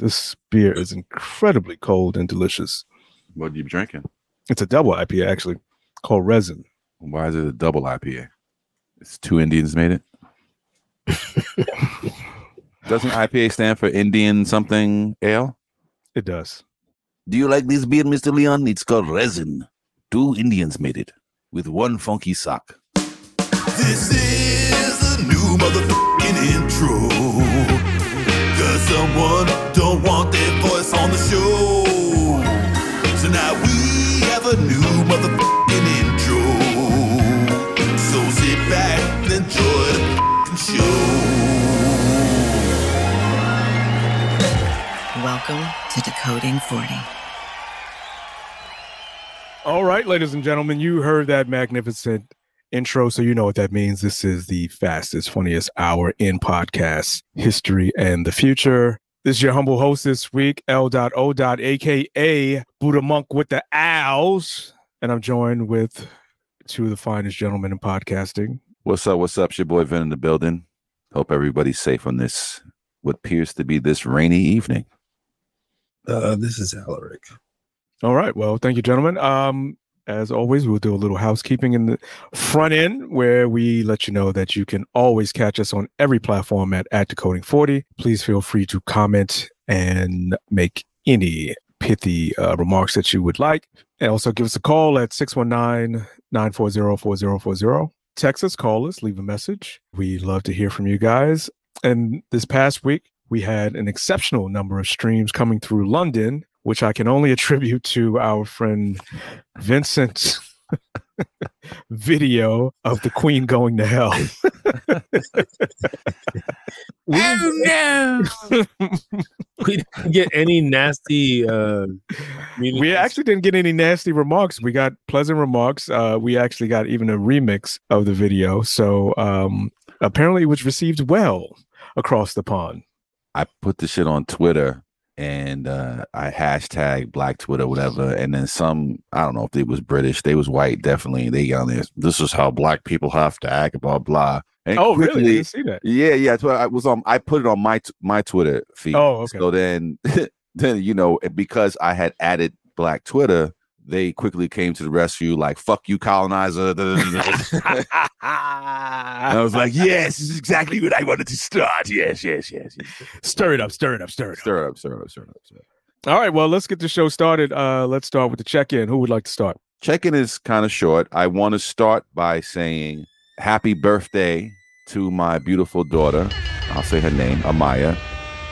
This beer is incredibly cold and delicious. What are you drinking? It's a double IPA actually, called Resin. Why is it a double IPA? It's two Indians made it. Doesn't IPA stand for Indian something ale? It does. Do you like this beer, Mr. Leon? It's called resin. Two Indians made it with one funky sock. This is the new motherfucking intro. Cause someone don't want their voice on the show. So now we have a new motherfucking intro. So sit back and enjoy the fucking show. Welcome to Decoding 40. All right, ladies and gentlemen, you heard that magnificent intro, so you know what that means. This is the fastest, funniest hour in podcast history and the future. This is your humble host this week, L.O. aka Buddha Monk with the Owls. And I'm joined with two of the finest gentlemen in podcasting. What's up? What's up? It's your boy Vin in the building. Hope everybody's safe on this, what appears to be this rainy evening. Uh, this is Alaric. All right. Well, thank you, gentlemen. Um, as always, we'll do a little housekeeping in the front end where we let you know that you can always catch us on every platform at, at Decoding 40. Please feel free to comment and make any pithy uh, remarks that you would like. And also give us a call at 619 940 4040. Text us, call us, leave a message. We love to hear from you guys. And this past week, we had an exceptional number of streams coming through London, which I can only attribute to our friend Vincent's video of the Queen going to hell. oh no! we didn't get any nasty. Uh, we actually didn't get any nasty remarks. We got pleasant remarks. Uh, we actually got even a remix of the video. So um, apparently, it was received well across the pond. I put the shit on Twitter and uh, I hashtag Black Twitter, whatever. And then some, I don't know if they was British, they was white, definitely. They got on there. This is how black people have to act, blah blah. And oh, quickly, really? See that. Yeah, yeah. So I was on. I put it on my my Twitter feed. Oh, okay. So then, then you know, because I had added Black Twitter, they quickly came to the rescue, like "fuck you, colonizer." I was like, "Yes, this is exactly what I wanted to start." Yes, yes, yes. yes. Stir it up, stir it up, stir it up, stir it up, stir it up, stir it up. Stir it up. All right, well, let's get the show started. Uh, let's start with the check-in. Who would like to start? Check-in is kind of short. I want to start by saying happy birthday to my beautiful daughter. I'll say her name, Amaya.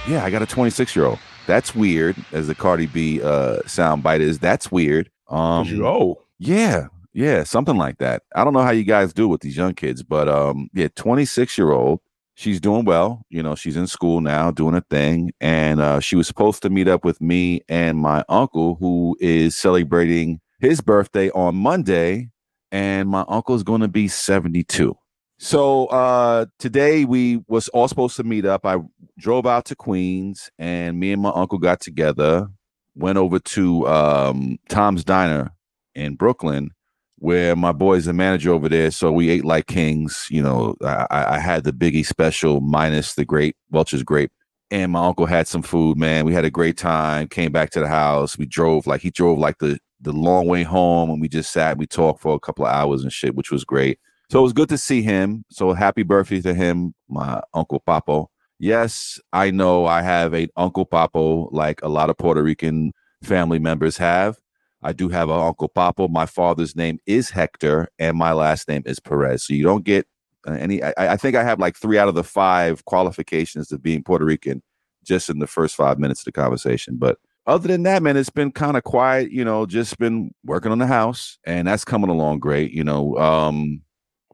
Yeah, I got a 26 year old. That's weird, as the Cardi B uh, sound bite is. That's weird. Um, oh, yeah, yeah, something like that. I don't know how you guys do with these young kids, but um, yeah, 26 year old. She's doing well. You know, she's in school now, doing a thing, and uh, she was supposed to meet up with me and my uncle, who is celebrating his birthday on Monday, and my uncle's going to be 72. So uh, today we was all supposed to meet up. I drove out to Queens, and me and my uncle got together went over to um, Tom's Diner in Brooklyn, where my boy's the manager over there. So we ate like kings. You know, I, I had the Biggie special minus the grape, Welch's grape. And my uncle had some food, man. We had a great time. Came back to the house. We drove like he drove like the the long way home, and we just sat. And we talked for a couple of hours and shit, which was great. So it was good to see him. So happy birthday to him, my uncle Papo yes, I know I have a Uncle Papo like a lot of Puerto Rican family members have. I do have an Uncle Papo. My father's name is Hector, and my last name is Perez. So you don't get uh, any. I, I think I have like three out of the five qualifications of being Puerto Rican just in the first five minutes of the conversation. But other than that, man, it's been kind of quiet. You know, just been working on the house, and that's coming along great. You know, um,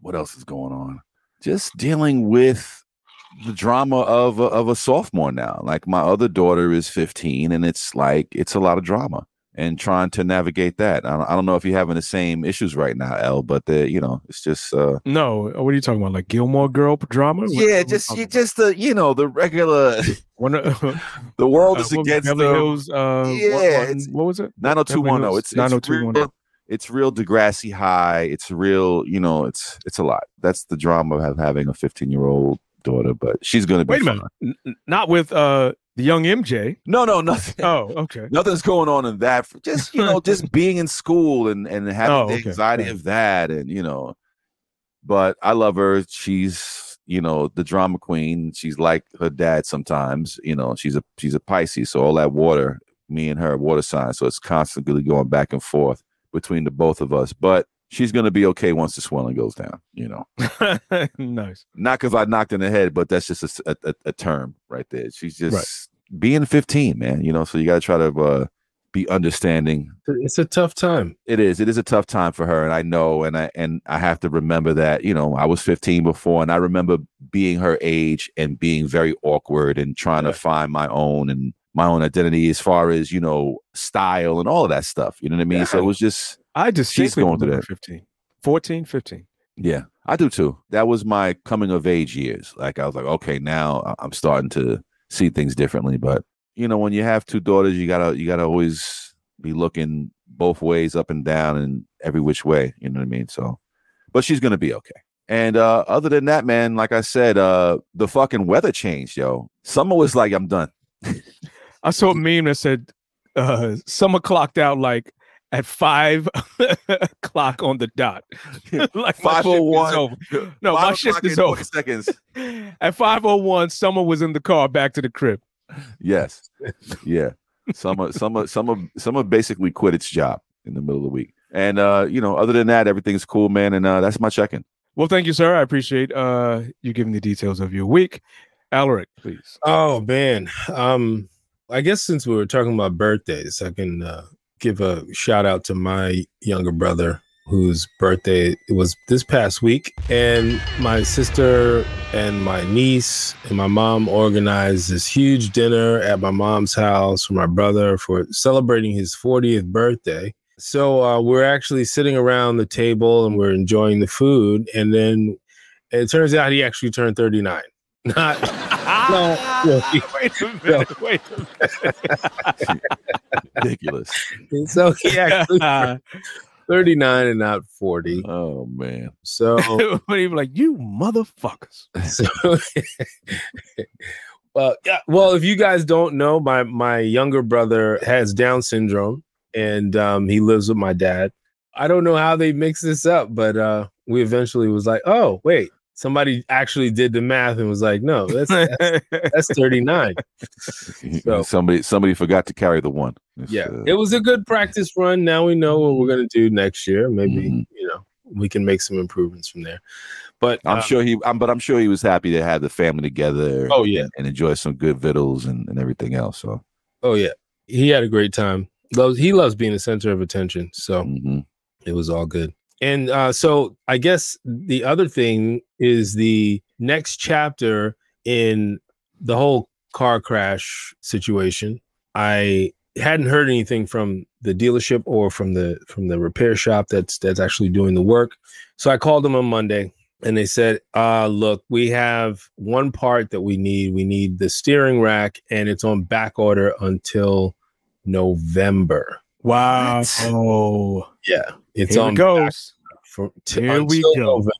what else is going on? Just dealing with the drama of a, of a sophomore now. Like my other daughter is 15, and it's like it's a lot of drama and trying to navigate that. I don't, I don't know if you're having the same issues right now, L, but the you know it's just uh no. What are you talking about? Like Gilmore Girl drama? Yeah, what, just you just the you know the regular. One, the world uh, is against Beverly Hills. Uh, yeah, what, what was it? Nine hundred two one zero. It's nine hundred two one zero. It's real Degrassi high. It's real, you know. It's it's a lot. That's the drama of having a 15 year old daughter, but she's going to be. Wait a minute, N- not with uh The young MJ. No, no, nothing. Oh, okay. Nothing's going on in that. Just you know, just being in school and and having Oh, the okay. anxiety of that, and you know. But I love her. She's you know the drama queen. She's like her dad sometimes. You know, she's a she's a Pisces, so all that water, me and her, water sign, So it's constantly going back and forth between the both of us. But she's gonna be okay once the swelling goes down. You know, nice. not because I knocked in the head, but that's just a a term right there. She's just being 15, man. You know, so you got to try to uh, be understanding. It's a tough time. It is. It is a tough time for her, and I know, and I and I have to remember that. You know, I was 15 before, and I remember being her age and being very awkward and trying Yeah. to find my own and my own identity as far as you know style and all of that stuff. You know what I mean? So it was just I distinctly She's going through that. 15. 14, 15. Yeah, I do too. That was my coming of age years. Like I was like, okay, now I'm starting to see things differently. But you know, when you have two daughters, you gotta you gotta always be looking both ways, up and down, and every which way. You know what I mean? So, but she's gonna be okay. And uh other than that, man, like I said, uh the fucking weather changed, yo. Summer was like, I'm done. I saw a meme that said uh, summer clocked out like at five o'clock on the dot. like my shift 5:01. No, Five my o'clock shift is and 20 over. Seconds. At 501, Summer was in the car back to the crib. Yes. Yeah. Summer, summer, summer, summer basically quit its job in the middle of the week. And uh, you know, other than that, everything's cool, man. And uh that's my check-in. Well, thank you, sir. I appreciate uh, you giving the details of your week. Alaric, please. Oh man. Um I guess since we were talking about birthdays, I can uh, give a shout out to my younger brother whose birthday it was this past week and my sister and my niece and my mom organized this huge dinner at my mom's house for my brother for celebrating his 40th birthday. So uh, we're actually sitting around the table and we're enjoying the food and then it turns out he actually turned 39. Not no, really. wait a minute. Wait a Ridiculous. so he actually 39 and not 40. oh man. So, but he was like, you motherfuckers. so well, yeah, well, if you guys don't know, my my younger brother has Down syndrome and um, he lives with my dad. I don't know how they mix this up, but uh, we eventually was like, oh, wait, somebody actually did the math and was like, no, that's that's, that's 39. So- somebody somebody forgot to carry the one. It's, Yeah, uh, it was a good practice run. Now we know what we're gonna do next year. Maybe Mhm. you know we can make some improvements from there. But I'm uh, sure he I'm, but I'm sure he was happy to have the family together Oh yeah, and enjoy some good victuals and, and everything else. So oh yeah, he had a great time. Loves he loves being the center of attention. So mhm. it was all good. And uh, so I guess the other thing is the next chapter in the whole car crash situation. I hadn't heard anything from the dealership or from the from the repair shop that's that's actually doing the work. So I called them on Monday and they said, uh, look, we have one part that we need. We need the steering rack and it's on back order until November. wow. Oh, Yeah. It's here on it goes. for t- Here we go. November.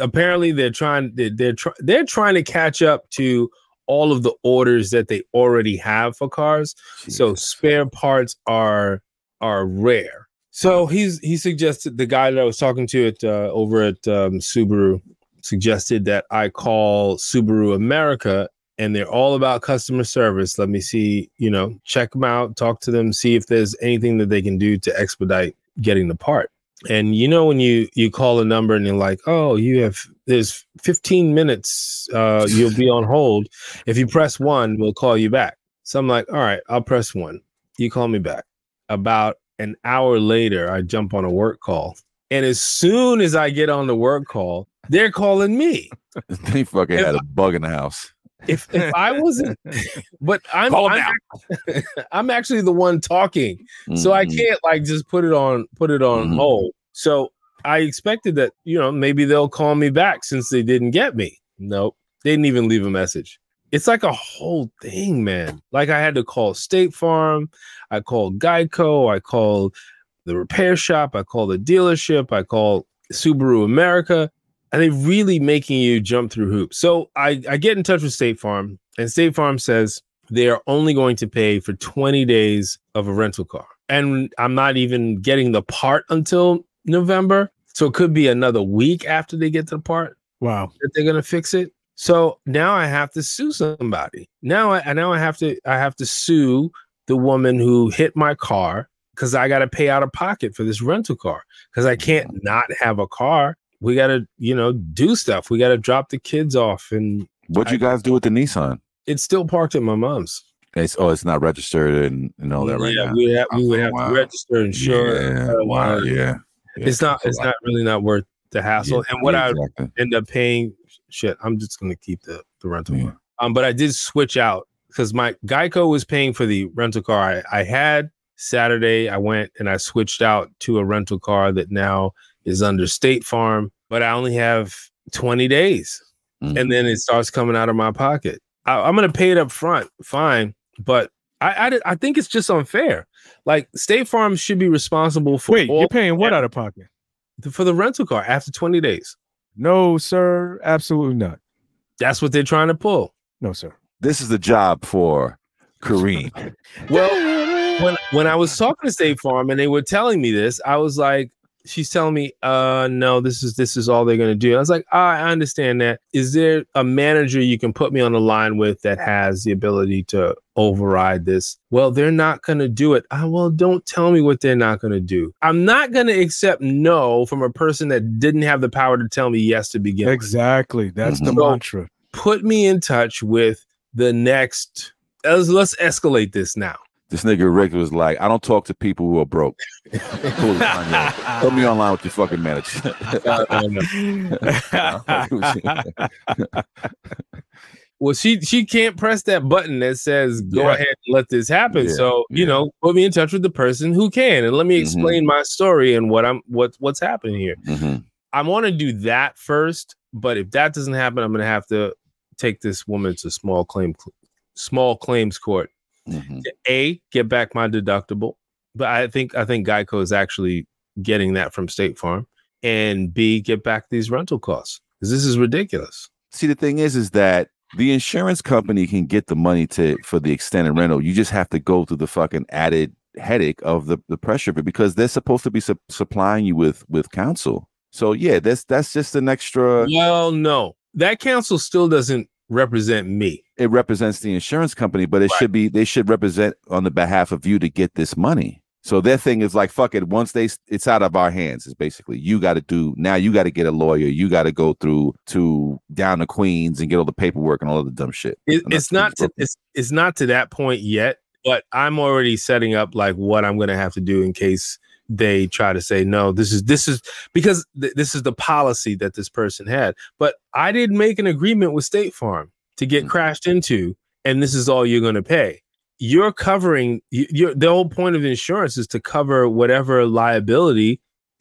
Apparently, they're trying. They're they're, try, they're trying to catch up to all of the orders that they already have for cars. So spare parts are are rare. So he's he suggested the guy that I was talking to at uh, over at um, Subaru suggested that I call Subaru America and they're all about customer service. Let me see, you know, check them out, talk to them, see if there's anything that they can do to expedite getting the part. And you know when you you call a number and you're like, "Oh, you have there's 15 minutes uh you'll be on hold. If you press 1, we'll call you back." So I'm like, "All right, I'll press 1." You call me back. About an hour later, I jump on a work call. And as soon as I get on the work call, they're calling me. they fucking If had a bug in the house. If if I wasn't but I'm I'm, I'm actually the one talking. So I Mhm. can't like just put it on put it on Mhm. hold. So I expected that, you know, maybe they'll call me back since they didn't get me. Nope. They didn't even leave a message. It's like a whole thing, man. Like I had to call State Farm, I called Geico, I called the repair shop, I called the dealership, I called Subaru America. And they really making you jump through hoops. So I, I get in touch with State Farm, and State Farm says, they are only going to pay for 20 days of a rental car. And I'm not even getting the part until November. So it could be another week after they get the part Wow. that they're gonna fix it. So now I have to sue somebody. Now I now I have to I have to sue the woman who hit my car because I got to pay out of pocket for this rental car because I can't not have a car. We got to you know do stuff. We got to drop the kids off, and What'd you guys do with the Nissan? it's still parked at my mom's. It's oh, it's not registered and, and all that right yeah, now. we, have, we would Oh, have wow. to register insurance. Yeah, uh, wow, uh, yeah. It's not. It's not really not worth the hassle. and what I exactly. end up paying shit i'm just going to keep the, the rental Yeah. car um but i did switch out because my geico was paying for the rental car I, I had saturday i went and i switched out to a rental car that now is under state farm but i only have 20 days Mhm. and then it starts coming out of my pocket I, i'm going to pay it up front fine but I, I, I think it's just unfair like state farm should be responsible for Wait, all- you're paying what out of pocket? for the rental car after 20 days No, sir. Absolutely not. that's what they're trying to pull No, sir. This is the job for Kareem. Well, when when I was talking to State Farm and they were telling me this, I was like, she's telling me, uh, no, this is this is all they're gonna do. I was like, ah, I understand that. Is there a manager you can put me on the line with that has the ability to override this? Well, they're not gonna do it. Ah, well, don't tell me what they're not gonna do. I'm not gonna accept no from a person that didn't have the power to tell me yes to begin with Exactly. That's the Mhm. So- mantra. put me in touch with the next let's, let's escalate this now This nigga Rick was like, I don't talk to people who are broke. Cool Kanye. Put me online with your fucking manager. well she she can't press that button that says go Yeah. ahead and let this happen Yeah, so you yeah. know put me in touch with the person who can and let me Mhm. explain my story and what i'm what what's happening here Mhm. i want to do that first but if that doesn't happen i'm gonna have to take this woman to small claim small claims court Mhm. to a get back my deductible but i think i think geico is actually getting that from state farm and b get back these rental costs because this is ridiculous See, the thing is, is that the insurance company can get the money to for the extended rental. You just have to go through the fucking added headache of the, the pressure of it because they're supposed to be su- supplying you with with counsel. So yeah, that's that's just an extra. well no that council still doesn't represent me It represents the insurance company, but it should be they should represent on the behalf of you to get this money. So their thing is like fuck it. Once they it's out of our hands, is basically you got to do now. You got to get a lawyer. You got to go through to down to Queens and get all the paperwork and all of the dumb shit. It, it's not to, it's it's not to that point yet, but I'm already setting up like what I'm going to have to do in case they try to say no. This is this is because th- this is the policy that this person had. But I didn't make an agreement with State Farm to get Mhm. crashed into, and this is all you're going to pay. You're covering you, you're, the whole point of insurance is to cover whatever liability,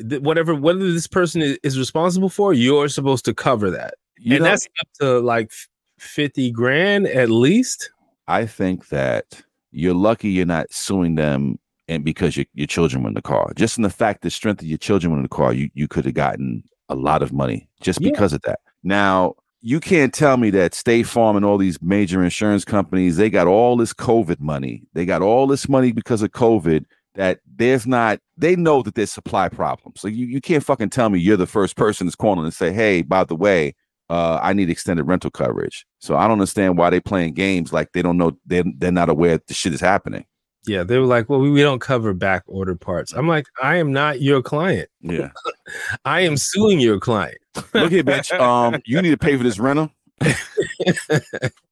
th- whatever whether this person is, is responsible for. You're supposed to cover that, You and know- that's up to like fifty grand at least. I think that you're lucky you're not suing them and because your, your children were in the car. Just in the fact the strength of your children were in the car, you, you could have gotten a lot of money just Yeah. because of that. Now, you can't tell me that State Farm and all these major insurance companies, they got all this COVID money. They got all this money because of COVID that there's not, they know that there's supply problems. So you, you can't fucking tell me you're the first person that's calling and say, hey, by the way, uh, I need extended rental coverage. So I don't understand why they playing games like they don't know they're they're not aware that the shit is happening. Yeah, they were like, "Well, we, we don't cover back order parts." I'm like, "I am not your client. Yeah. I am suing your client." Look here, bitch. Um, you need to pay for this rental.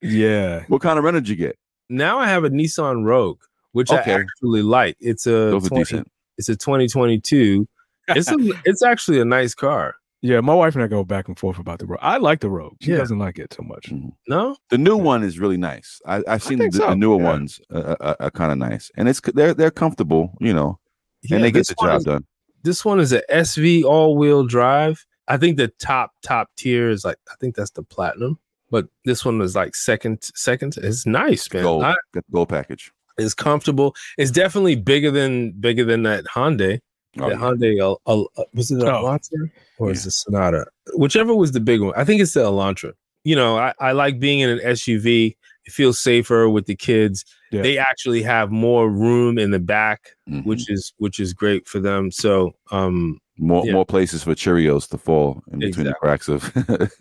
Yeah. What kind of rental did you get? Now I have a Nissan Rogue, which I Okay. actually like. It's a 20 decent. it's a 2022. It's a, it's actually a nice car. Yeah, my wife and I go back and forth about the rogue. I like the rogue. She Yeah. doesn't like it so much. Mm-hmm. No, The new one is really nice. I, I've seen the, think the newer yeah. ones uh, are, are kind of nice, and it's they're they're comfortable, you know, Yeah, and they get the job is- done. This one is a SV all wheel drive. I think the top top tier is like I think that's the platinum, but this one was like second second. It's nice, man. Gold, I- got the gold package. it's comfortable. It's definitely bigger than bigger than that Hyundai. Oh, the yeah. Hyundai El- El- uh, was it Oh. Elantra or is it Sonata? Whichever was the big one. I think it's the Elantra. You know, I, I like being in an SUV it feels safer with the kids. Yeah. They actually have more room in the back, Mhm. which is which is great for them. So um more yeah. more places for Cheerios to fall in between the cracks of.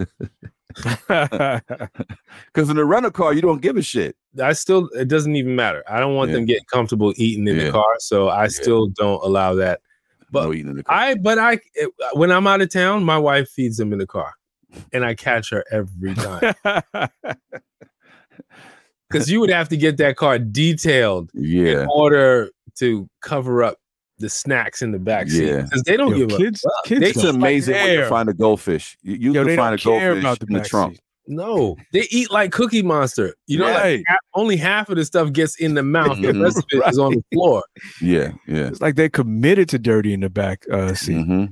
Because in a rental car, you don't give a shit. I still it doesn't even matter. I don't want Yeah. them getting comfortable eating in Yeah. the car, so I still don't allow that. But no eating in the car. I but I when I'm out of town, my wife feeds them in the car, and I catch her every time because you would have to get that car detailed yeah, in order to cover up the snacks in the back seat Yeah. because they don't Yo, give kids, a kids it's don't amazing when you care. find a goldfish. You, you Yo, can find a goldfish the in the trunk. seat. No. They eat like Cookie Monster. You know, like Right. half, only half of the stuff gets in the mouth. The rest of it is on the floor. Yeah, yeah. It's like they're committed to dirty in the back uh, seat. hmm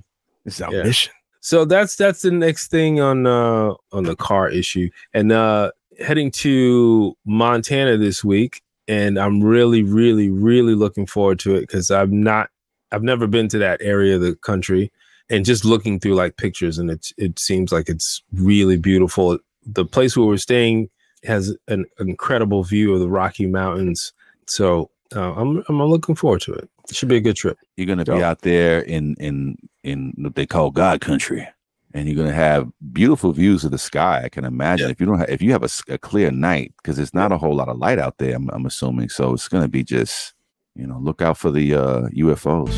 It's our Yeah. mission. So that's that's the next thing on uh on the car issue. And uh heading to Montana this week and I'm really really really looking forward to it cuz I'm not I've never been to that area of the country and just looking through like pictures and it it seems like it's really beautiful. The place where we're staying has an incredible view of the Rocky Mountains. So uh, I'm I'm looking forward to it. It should be a good trip. You're gonna Dope. be out there in in in what they call God country, and you're gonna have beautiful views of the sky. I can imagine if you don't have, if you have a clear night because it's not a whole lot of light out there. I'm, I'm assuming so. It's gonna be just you know look out for the uh, UFOs.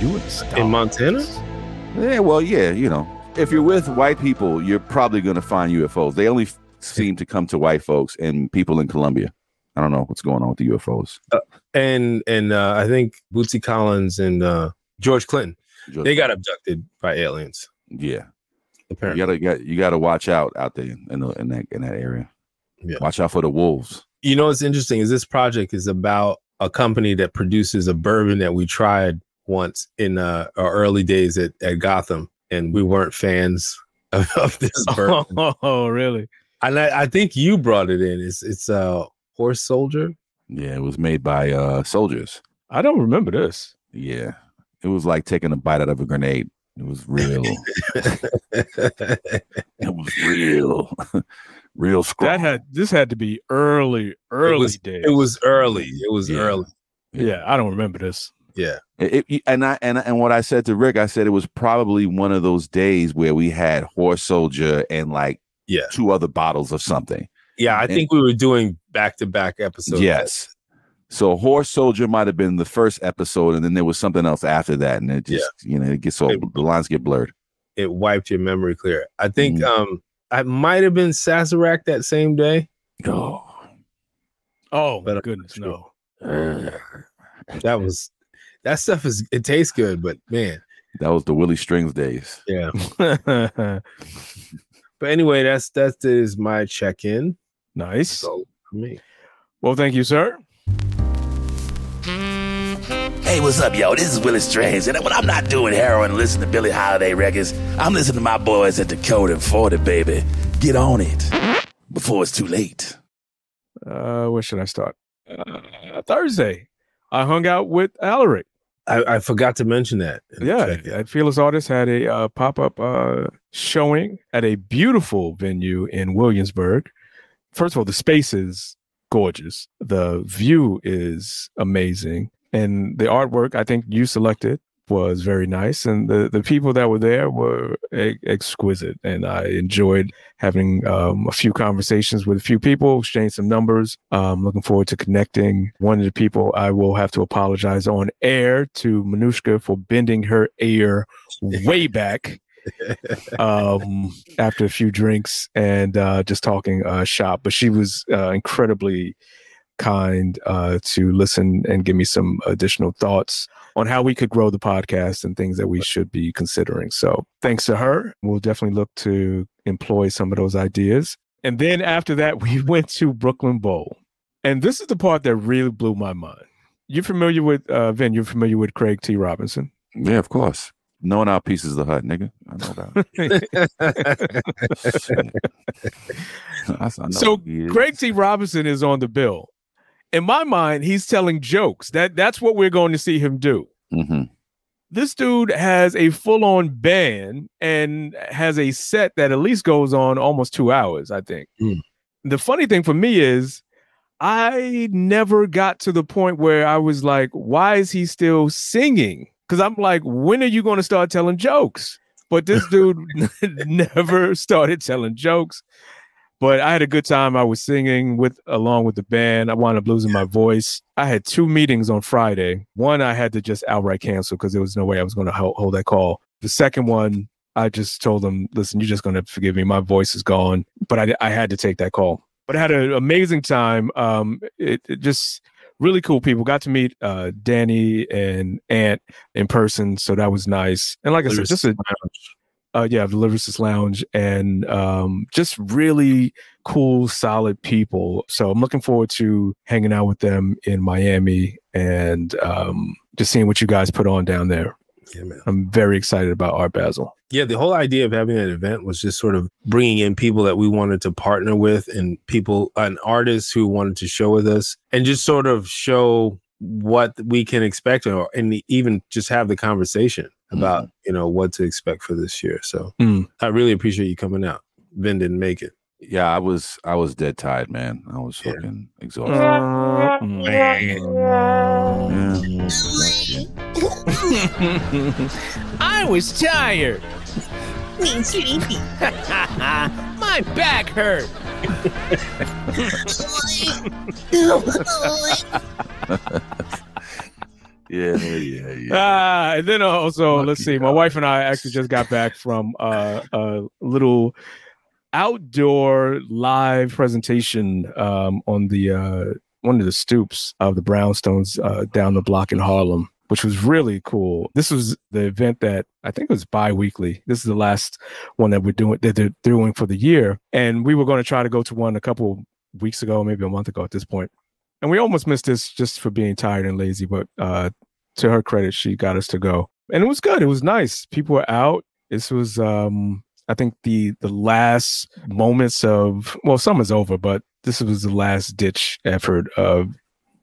You In Montana? Yeah, well, yeah, you know, if you're with white people, you're probably gonna find UFOs. They only f- seem to come to white folks and people in Colombia. I don't know what's going on with the UFOs. and and uh, I think Bootsy Collins and uh, George Clinton Just- they got abducted by aliens. yeah. apparently You Apparently, gotta you gotta watch out out there in the, in that in that area. Yeah. Watch out for the wolves. you know what's interesting is this project is about a company that produces a bourbon that we tried once in uh, our early days at, at Gotham, and we weren't fans of, of this bourbon. Oh, really? and I, I think you brought it in. It's it's a horse soldier. Yeah, it was made by uh soldiers. I don't remember this. Yeah. It was like taking a bite out of a grenade. It was real. it was real. real strong. That had this had to be early, early was- days. it was early. It was Yeah. early. yeah, I don't remember this. Yeah. It- it- and I and and what I said to Rick, I said it was probably one of those days where we had horse soldier and like Yeah. two other bottles of something. Yeah, I And- think we were doing back to back episodes. yes. So horse soldier might have been the first episode, and then there was something else after that, and it just yeah. you know it gets so It- the lines get blurred. it wiped your memory clear. I think Mhm. um I might have been Sazerac that same day. Oh, Oh But my goodness, not no. That was that stuff is it tastes good, but man, that was the Willie Strings days. yeah. But anyway, that's that is my check-in. nice. So for me. Well, thank you, sir. Hey, what's up, yo? This is Willie Strange, and when I'm not doing heroin and listening to Billie Holiday records, I'm listening to my boys at Dakota 40, baby. Get on it before it's too late. Uh, where should I start? Uh, Thursday, I hung out with Alaric. I, I forgot to mention that. Yeah, at Fearless Artists had a uh, pop up uh, showing at a beautiful venue in Williamsburg. First of all, the space is gorgeous. The view is amazing, and the artwork I think you selected was very nice, and the the people that were there were e- exquisite, and I enjoyed having um, a few conversations with a few people, exchange some numbers. Um, looking forward to connecting. One of the people I will have to apologize on air to Manushka for bending her ear way back um, after a few drinks and uh, just talking uh, shop. But she was uh, incredibly kind uh, to listen and give me some additional thoughts on how we could grow the podcast and things that we should be considering. So thanks to her, we'll definitely look to employ some of those ideas. And then after that, we went to Brooklyn Bowl. And this is the part that really blew my mind. You're familiar with uh Vin, you're familiar with Craig T. Robinson. Yeah, of course. Knowing our pieces of the hut, nigga. I know that. I- know So. Craig T. Robinson is on the bill. In my mind, he's telling jokes. That that's what we're going to see him do. Mhm. This dude has a full-on band and has a set that at least goes on almost two hours, I think. Mm. The funny thing for me is I never got to the point where I was like, why is he still singing? Because I'm like, when are you going to start telling jokes? But this dude never started telling jokes. But I had a good time. I was singing with along with the band. I wound up losing my voice. I had two meetings on Friday. One I had to just outright cancel because there was no way I was going to hold, hold that call. The second one, I just told them, "Listen, you're just going to forgive me. My voice is gone." But I, I had to take that call. But I had an amazing time. Um, it, it just really cool people. Got to meet uh, Danny and Ant in person, so that was nice. And like I said, just a uh, yeah, the Lyricist Lounge, and um, just really cool, solid people. So I'm looking forward to hanging out with them in Miami and um, just seeing what you guys put on down there. Yeah, man. I'm very excited about Art Basel. Yeah, the whole idea of having that event was just sort of bringing in people that we wanted to partner with and people, and artists who wanted to show with us and just sort of show what we can expect or and even just have the conversation about you know what to expect for this year. So Mm. I really appreciate you coming out. Vin didn't make it. Yeah, I was I was dead tired, man. I was Yeah. fucking exhausted. Uh, I was tired. Me sleepy. My back hurt. Yeah, yeah, yeah. Ah, and then also, let's Lucky see. My wife and I actually just got back from uh, a little outdoor live presentation um, on the uh, one of the stoops of the Brownstones uh, down the block in Harlem, which was really cool. This was the event that I think was bi-weekly. This is the last one that we're doing that they're doing for the year, and we were going to try to go to one a couple weeks ago, maybe a month ago at this point. And we almost missed this just for being tired and lazy, but uh, to her credit, she got us to go, and it was good. It was nice. People were out. This was, um, I think, the the last moments of well, summer's over, but this was the last ditch effort of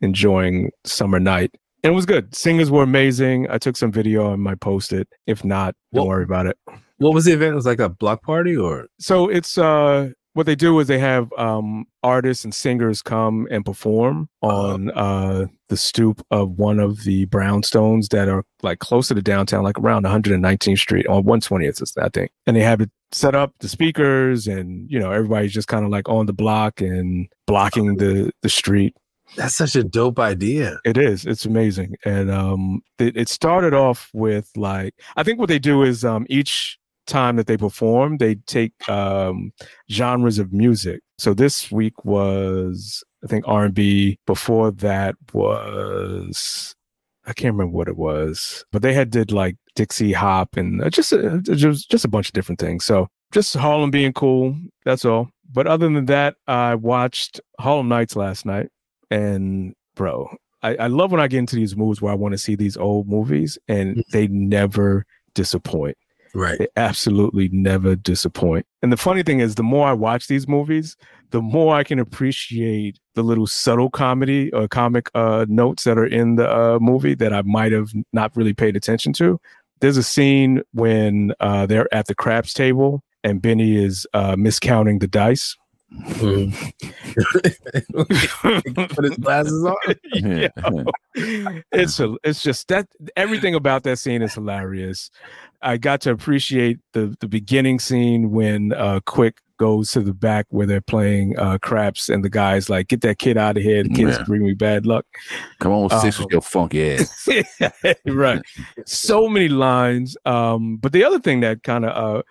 enjoying summer night. And it was good. Singers were amazing. I took some video and might post it. If not, don't worry about it. What was the event? It was like a block party or So it's uh what they do is they have um artists and singers come and perform on uh the stoop of one of the brownstones that are like closer to downtown, like around 119th Street on 120th, is- I think. And they have it set up the speakers and you know everybody's just kind of like on the block and blocking the the street that's such a dope idea. it is. It's amazing. And um it, it started off with like I think what they do is um each time that they perform, they take um genres of music. So this week was I think R&B. Before that was I can't remember what it was, but they had did like Dixie Hop and uh, just uh, just just a bunch of different things. So just Harlem being cool. That's all. But other than that, I watched Harlem Nights last night, and bro, I, I love when I get into these moods where I want to see these old movies, and they never disappoint. Right. They absolutely never disappoint. And the funny thing is, the more I watch these movies, the more I can appreciate the little subtle comedy or comic uh, notes that are in the uh, movie that I might have not really paid attention to. There's a scene when uh, they're at the craps table and Benny is uh, miscounting the dice. Put his glasses on. yeah. it's a, it's just that everything about that scene is hilarious. I got to appreciate the the beginning scene when uh Quick goes to the back where they're playing uh craps and the guy's like, "Get that kid out of here! The kid's Yeah. bring me bad luck." Come on, six Um, with your funky ass. right. So many lines. Um, but the other thing that kind of uh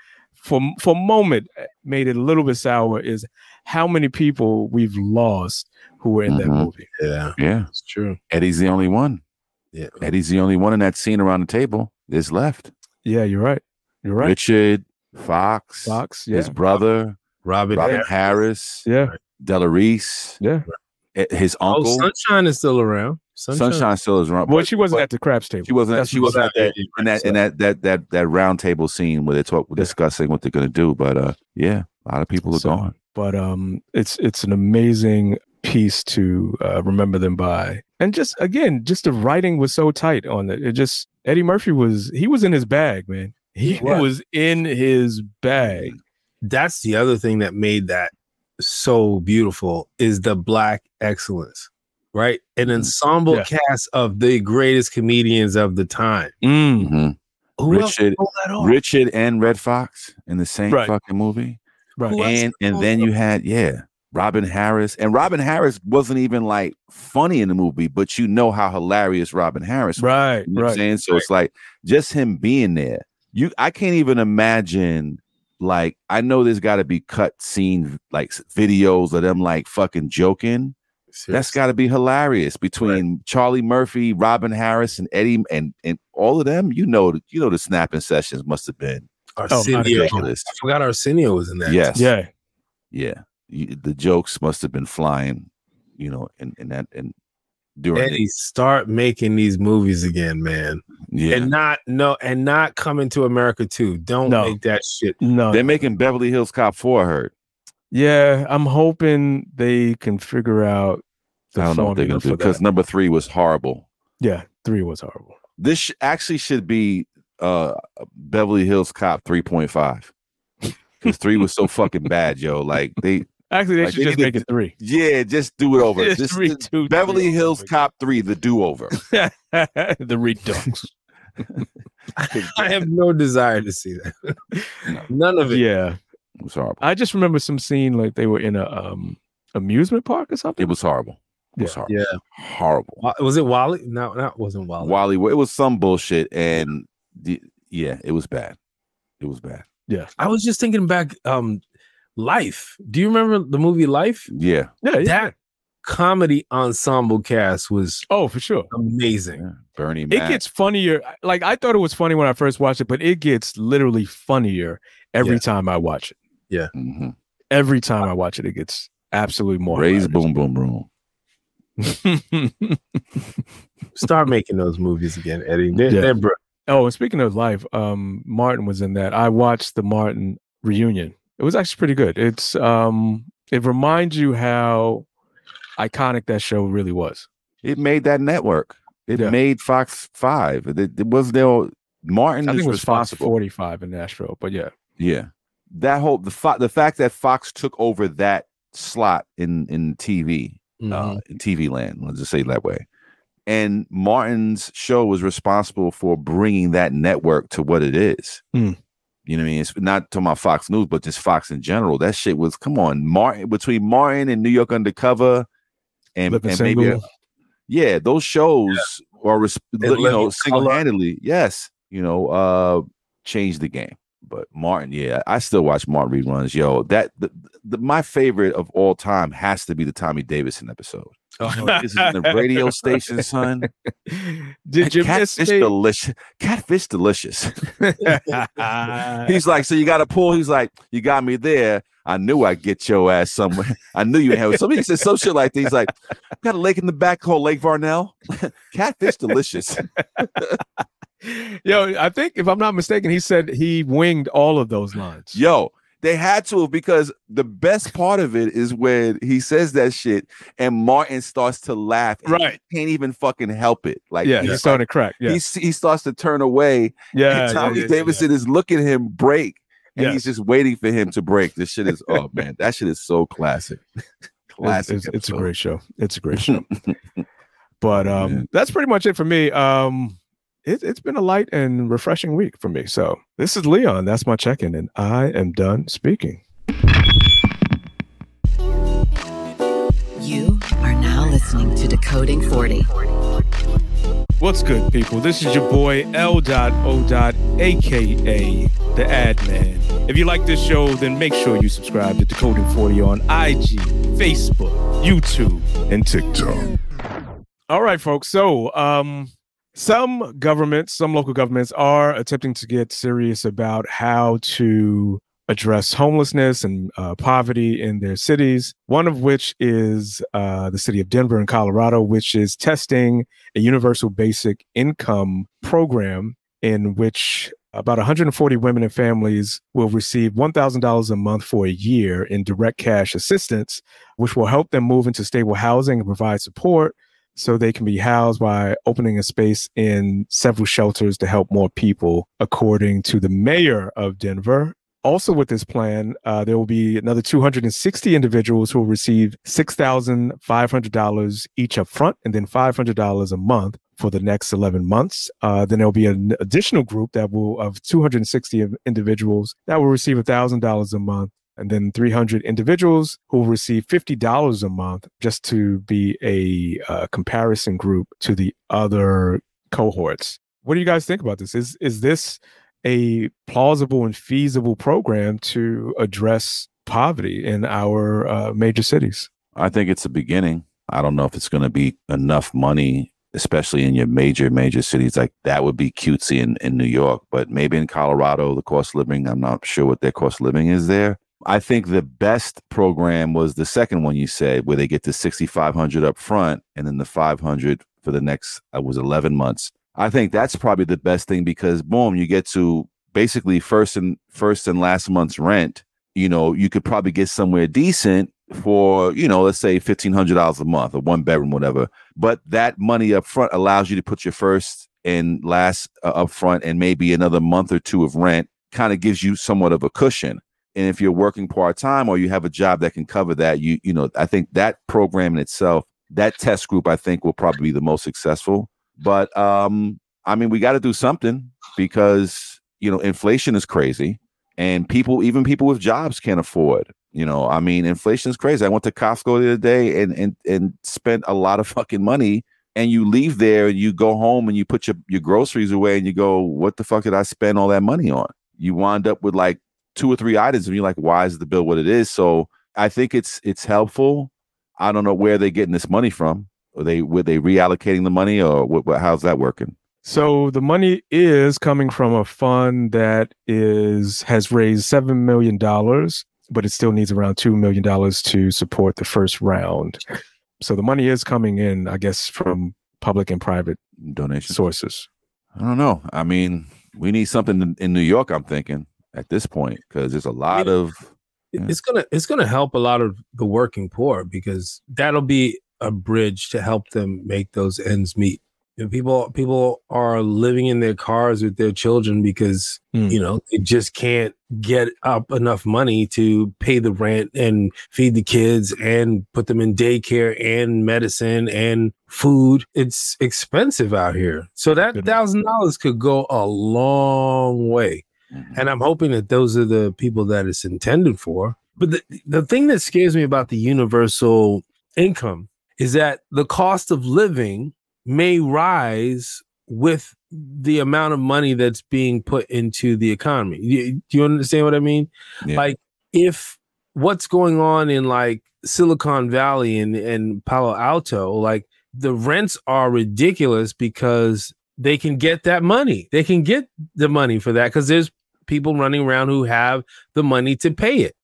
for for a moment uh, made it a little bit sour is how many people we've lost who were in that Mhm. movie. Yeah, Yeah, it's true. Eddie's the only one. Yeah. Eddie's the only one in that scene around the table. There's left. Yeah, you're right. You're right. Richard, Foxx, Foxx, yeah. his brother, Robert, Robin Harris, Yeah. Della Reese, Yeah. eh, his Oh. Sunshine is still around. Sunshine. Sunshine still is around. Well, she wasn't but at the craps table. She wasn't. That's She wasn't at that Yeah, in that in that that that that round table scene where they talk discussing what they're gonna do. But uh, yeah, a lot of people are So, gone. But um, it's it's an amazing piece to uh, remember them by, and just again, just the writing was so tight on it. It just Eddie Murphy was he was in his bag, man. He He was. was in his bag. That's the other thing that made that so beautiful is the black excellence, right? An ensemble Yeah. cast of the greatest comedians of the time. Mm. Mhm. Who Richard- pulled that off? Richard and Redd Foxx in the same Right. fucking movie. Right. And and then you had yeah Robin Harris and Robin Harris wasn't even like funny in the movie, but you know how hilarious Robin Harris was. Right. You know what I'm Right. saying? So it's like just him being there. You I can't even imagine like I know there's got to be cut scene like videos of them like fucking joking. That's got to be hilarious between Charlie Murphy, Robin Harris, and Eddie, and and all of them. You know, the- you know the snapping sessions must have been oh, Arsenio. ridiculous. I forgot Arsenio was in that. Yes, Yeah. yeah. You, the jokes must have been flying, you know, in, in that and during Eddie, it. start making these movies again, man. Yeah, And not no and not coming to America too. Don't No. make that shit. No. they're making Beverly Hills Cop four. I heard. Yeah, I'm hoping they can figure out. The I don't know what they're gonna do for because number three was horrible. yeah, three was horrible. This sh- actually should be uh Beverly Hills Cop three point five. Because three was so fucking bad, yo. Like they, Actually, they Like, should they just make to- it three. yeah, just do it over. Just Just, redo Beverly three. Hills Cop three, the do over. the Redux. I have no desire to see that. No. None of it. yeah, It was horrible. I just remember some scene like they were in a um amusement park or something. It was horrible. It was Yeah. horrible. Yeah. Horrible. Was it Wally? No, that wasn't Wally. Wally, it was some bullshit, and the, yeah, it was bad. It was bad. Yeah. I was just thinking back. Um, Life. Do you remember the movie Life? Yeah, yeah, yeah. That comedy ensemble cast was Oh, for sure. amazing. yeah. Bernie It gets funnier. Like I thought it was funny when I first watched it, but it gets literally funnier every Yeah. time I watch it. Mhm. Every time I watch it, it gets absolutely more. Raise boom boom boom. Start making those movies again, Eddie. They're, Yeah. they're br- oh, and speaking of life, um, Martin was in that. I watched the Martin reunion. It was actually pretty good. It's um, it reminds you how iconic that show really was. It made that network. It Yeah. made Fox Five. It, it was there. Martin I is think it was Fox 45 in Nashville, but yeah, Yeah, that whole the fo- the fact that Fox took over that slot in in TV Mm-hmm. Mhm. uh, in TV land. Let's just say it that way. And Martin's show was responsible for bringing that network to what it is. Hmm. You know what I mean? It's not talking about Fox News, but just Fox in general. That shit was come on, Martin between Martin and New York Undercover, and, Living and maybe Single. yeah, those shows are res- you know single handedly, yes, you know, uh, changed the game. But Martin, yeah, I still watch Martin reruns. Yo, that the, the, my favorite of all time has to be the Tommy Davidson episode. Oh, this is the radio station, son. Did you miss Catfish delicious? Catfish delicious. He's like, so you got to pull. He's like, you got me there. I knew I'd get your ass somewhere. I knew you had somebody said some shit like that. He's like, got a lake in the back called Lake Varnell. Catfish delicious. Yo, I think if I'm not mistaken, he said he winged all of those lines. Yo, they had to because the best part of it is when he says that shit and Martin starts to laugh. Right. can't even fucking help it. Like, yeah, he's he's starting to crack. Yeah, he, he starts to turn away. yeah. and Tommy yeah, yeah, Davidson is looking at him break. And he's just waiting for him to break. This shit is oh man, that shit is so classic. yeah. It's, classic. it's, it's a great show. It's a great show. but um, Yeah. that's pretty much it for me. Um, it, it's been a light and refreshing week for me. So this is Leon. That's my check-in, and I am done speaking. You are now listening to Decoding 40. What's good, people? This is your boy L. O. aka the Ad Man. If you like this show, then make sure you subscribe to Decoding 40 on IG, Facebook, YouTube, and TikTok. All right, folks. So, um, some governments, some local governments are attempting to get serious about how to address homelessness and uh, poverty in their cities. One of which is uh, the city of Denver in Colorado, which is testing a universal basic income program in which about 140 women and families will receive $1,000 a month for a year in direct cash assistance, which will help them move into stable housing and provide support so they can be housed by opening a space in several shelters to help more people, according to the mayor of Denver, Also, with this plan, uh, there will be another 260 individuals who will receive $6,500 each up front and then $500 a month for the next 11 months. Uh, then there'll be an additional group that will, of 260 of individuals that will receive $1,000 a month. And then 300 individuals who will receive $50 a month just to be a uh, comparison group to the other cohorts. What do you guys think about this? Is is this a plausible and feasible program to address poverty in our uh, major cities? I think it's a beginning. I don't know if it's going to be enough money, especially in your major, major cities. Like that would be cutesy in, in New York, but maybe in Colorado, the cost of living, I'm not sure what their cost of living is there. I think the best program was the second one you said, where they get to 6,500 up front and then the 500 for the next, uh, was 11 months. I think that's probably the best thing because boom, you get to basically first and first and last month's rent. You know, you could probably get somewhere decent for you know, let's say fifteen hundred dollars a month or one bedroom, whatever. But that money up front allows you to put your first and last uh, up front, and maybe another month or two of rent. Kind of gives you somewhat of a cushion. And if you're working part time or you have a job that can cover that, you you know, I think that program in itself, that test group, I think will probably be the most successful. But um, I mean, we got to do something because you know inflation is crazy, and people, even people with jobs, can't afford. You know, I mean, inflation is crazy. I went to Costco the other day and and and spent a lot of fucking money. And you leave there, and you go home, and you put your your groceries away, and you go, "What the fuck did I spend all that money on?" You wind up with like two or three items, and you're like, "Why is the bill what it is?" So I think it's it's helpful. I don't know where they're getting this money from. Are they were they reallocating the money, or what, what, how's that working? So the money is coming from a fund that is has raised seven million dollars, but it still needs around two million dollars to support the first round. So the money is coming in, I guess, from public and private donation sources. I don't know. I mean, we need something in, in New York. I'm thinking at this point because there's a lot mean, of Yeah. It's gonna it's gonna help a lot of the working poor because that'll be a bridge to help them make those ends meet. You know, people people are living in their cars with their children because Hmm. you know they just can't get up enough money to pay the rent and feed the kids and put them in daycare and medicine and food. It's expensive out here. So that thousand dollars could go a long way Mm-hmm. and I'm hoping that those are the people that it's intended for. But the, the thing that scares me about the universal income is that the cost of living may rise with the amount of money that's being put into the economy. You- Do you understand what I mean? Yeah. Like if what's going on in like Silicon Valley and, and Palo Alto, like the rents are ridiculous because they can get that money. They can get the money for that because there's people running around who have the money to pay it.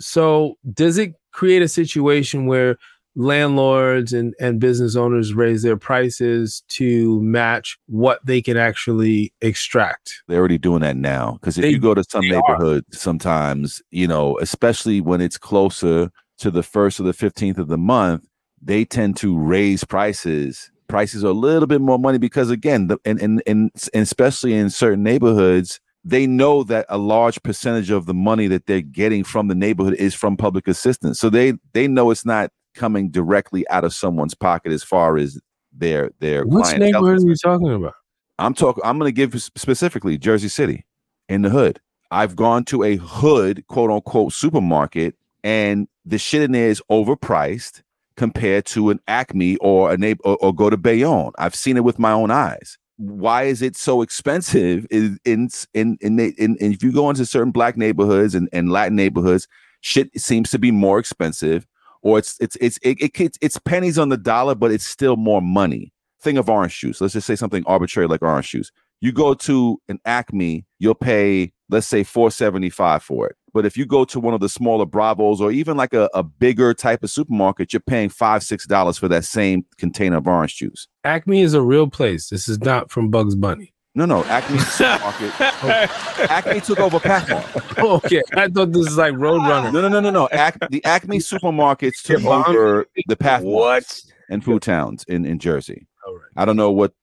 So does it create a situation where landlords and, and business owners raise their prices to match what they can actually extract? they're already doing that now because if They- you go to some they are. neighborhoods sometimes you know especially when it's closer to the first or the 15th of the month they tend to raise prices prices are a little bit more money because again the, and, and, and, and especially in certain neighborhoods they know that a large percentage of the money that they're getting from the neighborhood is from public assistance so they they know it's not coming directly out of someone's pocket as far as their their Which neighborhood are you talking about? I'm talking. I'm going to give specifically Jersey City, in the hood. I've gone to a hood, quote unquote, supermarket, and the shit in there is overpriced compared to an Acme or a neighbor or, or go to Bayonne. I've seen it with my own eyes. Why is it so expensive? Is in in in, in, in if you go into certain black neighborhoods and, and Latin neighborhoods, shit seems to be more expensive, or it's it's it's it, it, it's it's pennies on the dollar, but it's still more money thing of orange juice. Let's just say something arbitrary like orange juice. You go to an Acme, you'll pay, let's say, four seventy five for it. But if you go to one of the smaller Bravos or even like a, a bigger type of supermarket, you're paying five six dollars for that same container of orange juice. Acme is a real place. This is not from Bugs Bunny. No, no, Acme supermarket. Acme took over Pathmark. okay, I thought this is like Roadrunner. No, no, no, no, no. Ac- the Acme supermarkets took Yeah, but I'm- over the Pathmark What? and food towns in in Jersey. All right. I don't know what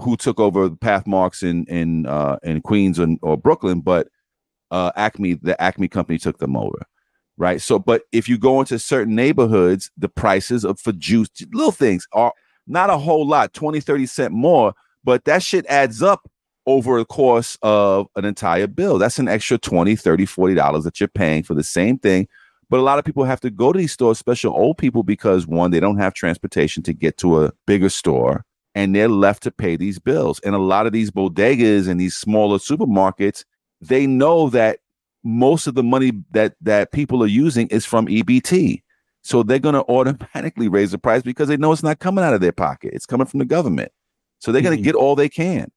who took over the path marks in in uh in Queens and or Brooklyn, but uh, Acme, the Acme company took them over, right? So, but if you go into certain neighborhoods, the prices of for juice, little things are not a whole lot, 20, 30 cent more, but that shit adds up over the course of an entire bill. That's an extra 20, 30, 40 dollars that you're paying for the same thing. But a lot of people have to go to these stores, especially old people, because one, they don't have transportation to get to a bigger store and they're left to pay these bills. And a lot of these bodegas and these smaller supermarkets, they know that most of the money that that people are using is from EBT. So they're going to automatically raise the price because they know it's not coming out of their pocket. It's coming from the government. So they're going to Mhm. get all they can.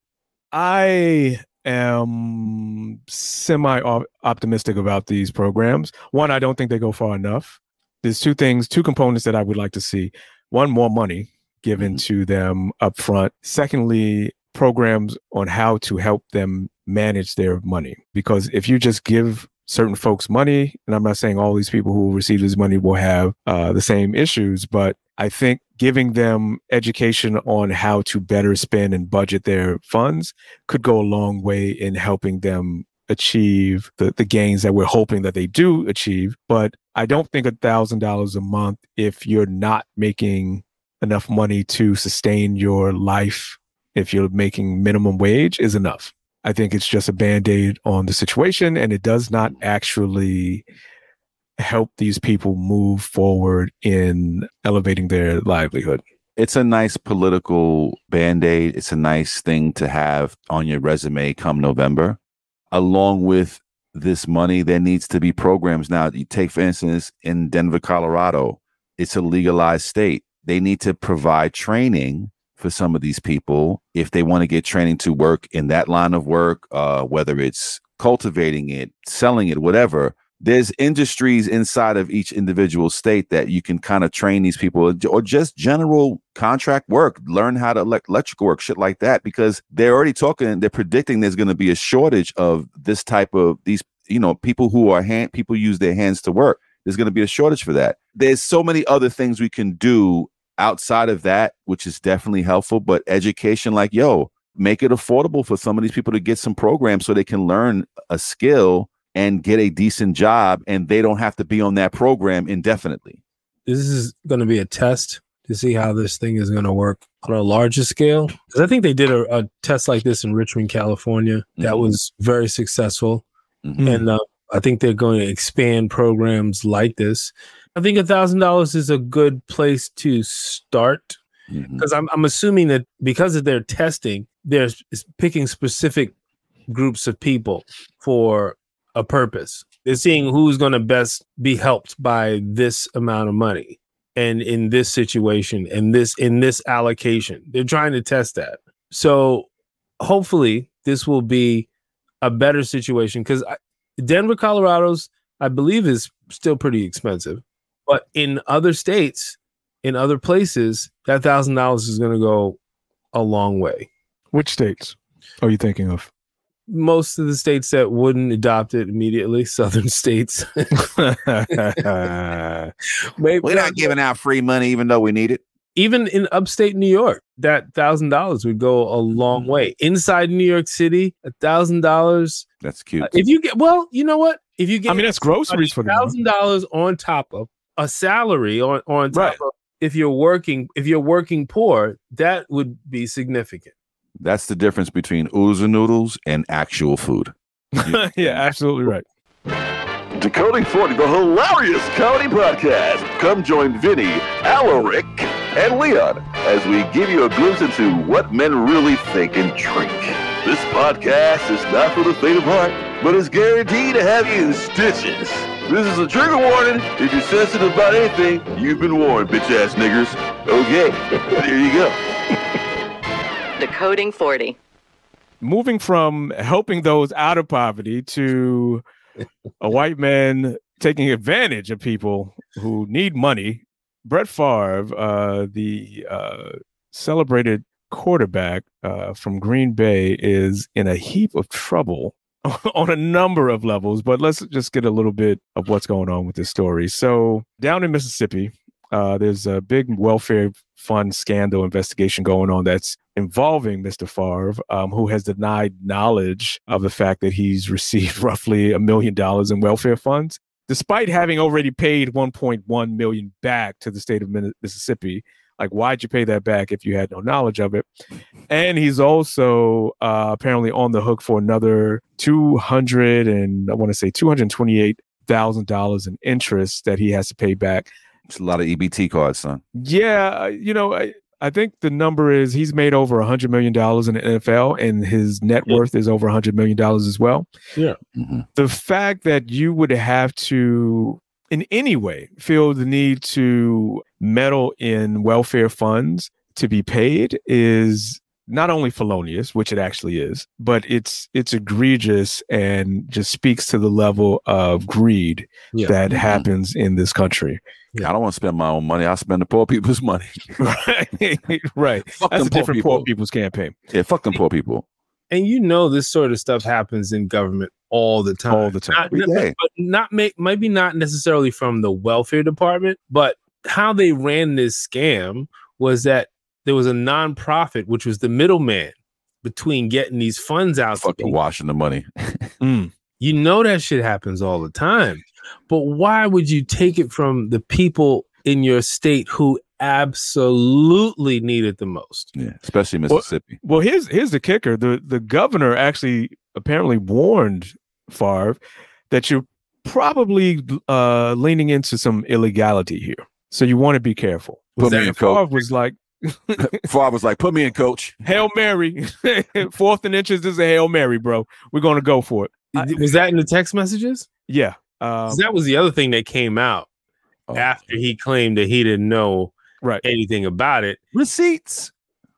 I am semi optimistic about these programs. One, I don't think they go far enough. There's two things, two components that I would like to see. One, more money given Mhm. to them up front. Secondly, programs on how to help them manage their money. Because if you just give certain folks money, and I'm not saying all these people who receive this money will have uh, the same issues, but I think giving them education on how to better spend and budget their funds could go a long way in helping them achieve the, the gains that we're hoping that they do achieve. But I don't think a thousand dollars a month if you're not making enough money to sustain your life, if you're making minimum wage, is enough. I think it's just a band-aid on the situation and it does not mm-hmm. actually help these people move forward in elevating their livelihood. It's a nice political band aid. It's a nice thing to have on your resume come November. Along with this money, there needs to be programs. Now, you take, for instance, in Denver, Colorado, it's a legalized state. They need to provide training for some of these people if they want to get training to work in that line of work, uh, whether it's cultivating it, selling it, whatever. There's industries inside of each individual state that you can kind of train these people or just general contract work, learn how to elect electrical work, shit like that, because they're already talking, they're predicting there's going to be a shortage of this type of these, you know, people who are hand, people use their hands to work. There's going to be a shortage for that. There's so many other things we can do outside of that, which is definitely helpful. But education, like, yo, make it affordable for some of these people to get some programs so they can learn a skill and get a decent job and they don't have to be on that program indefinitely. This is going to be a test to see how this thing is going to work on a larger scale. Because I think they did a, a test like this in Richmond, California, that Mhm. was very successful. Mhm. and uh, I think they're going to expand programs like this. I think a thousand dollars is a good place to start mm-hmm. because I'm I'm assuming that because of their testing, they're picking specific groups of people for a purpose. They're seeing who's going to best be helped by this amount of money and in this situation and this in this allocation. They're trying to test that. So hopefully this will be a better situation because Denver, Colorado's, I believe, is still pretty expensive. But in other states, in other places, that thousand dollars is going to go a long way. Which states are you thinking of? Most of the states that wouldn't adopt it immediately, southern states, Maybe- We're not giving out free money even though we need it. even in upstate New York, that thousand dollars would go a long Mm-hmm. way. Inside New York City, a thousand dollars. That's cute. Uh, If you get well, you know what? If you get I mean, that's groceries for thousand dollars on top of a salary on on top Right. of if you're working if you're working poor, that would be significant. That's the difference between ooza noodles and actual food. yeah, absolutely right. Decoding 40, the hilarious comedy podcast. Come join Vinny, Alaric, and Leon as we give you a glimpse into what men really think and drink. This podcast is not for the faint of heart, but is guaranteed to have you in stitches. This is a trigger warning. If you're sensitive about anything, you've been warned, bitch ass niggers. Okay, there you go. Decoding 40. Moving from helping those out of poverty to a white man taking advantage of people who need money. Brett Favre, uh, the uh, celebrated quarterback uh, from Green Bay, is in a heap of trouble on a number of levels. But let's just get a little bit of what's going on with this story. So, down in Mississippi, Uh, there's a big welfare fund scandal investigation going on that's involving Mr. Favre, um, who has denied knowledge of the fact that he's received roughly a million dollars in welfare funds, despite having already paid 1.1 million back to the state of Mississippi. Like, why'd you pay that back if you had no knowledge of it? And he's also uh, apparently on the hook for another 200 and I want to say 228 thousand dollars in interest that he has to pay back. It's a lot of EBT cards, son. Yeah, uh, you know, I, I think the number is he's made over a hundred million dollars in the NFL, and his net Yeah. worth is over a hundred million dollars as well. Mhm. The fact that you would have to, in any way, feel the need to meddle in welfare funds to be paid is not only felonious, which it actually is, but it's it's egregious and just speaks to the level of greed Yeah. that Mhm. happens in this country. Yeah. I don't want to spend my own money. I'll spend the poor people's money. right, right. Fuck That's a different poor poor people's campaign Yeah, fuck them poor people. and you know this sort of stuff happens in government all the time. all the time. Not, Every not- but not make maybe not necessarily from the welfare department, but how they ran this scam was that there was a nonprofit, which was the middleman between getting these funds out. Fucking people. washing the money. Mm. You know that shit happens all the time. But why would you take it from the people in your state who absolutely need it the most? Yeah, especially Well- Mississippi. Well, here's here's the kicker. The the governor actually apparently warned Favre that you're probably uh, leaning into some illegality here. So you want to be careful. Put me that in, coach. Favre was like, Favre was like, "Put me in, coach." Hail Mary. Fourth and inches is a Hail Mary, bro. We're gonna go for it. I- was that in the text messages? Yeah. Um, that was the other thing that came out Oh. after he claimed that he didn't know right. anything about it. Receipts.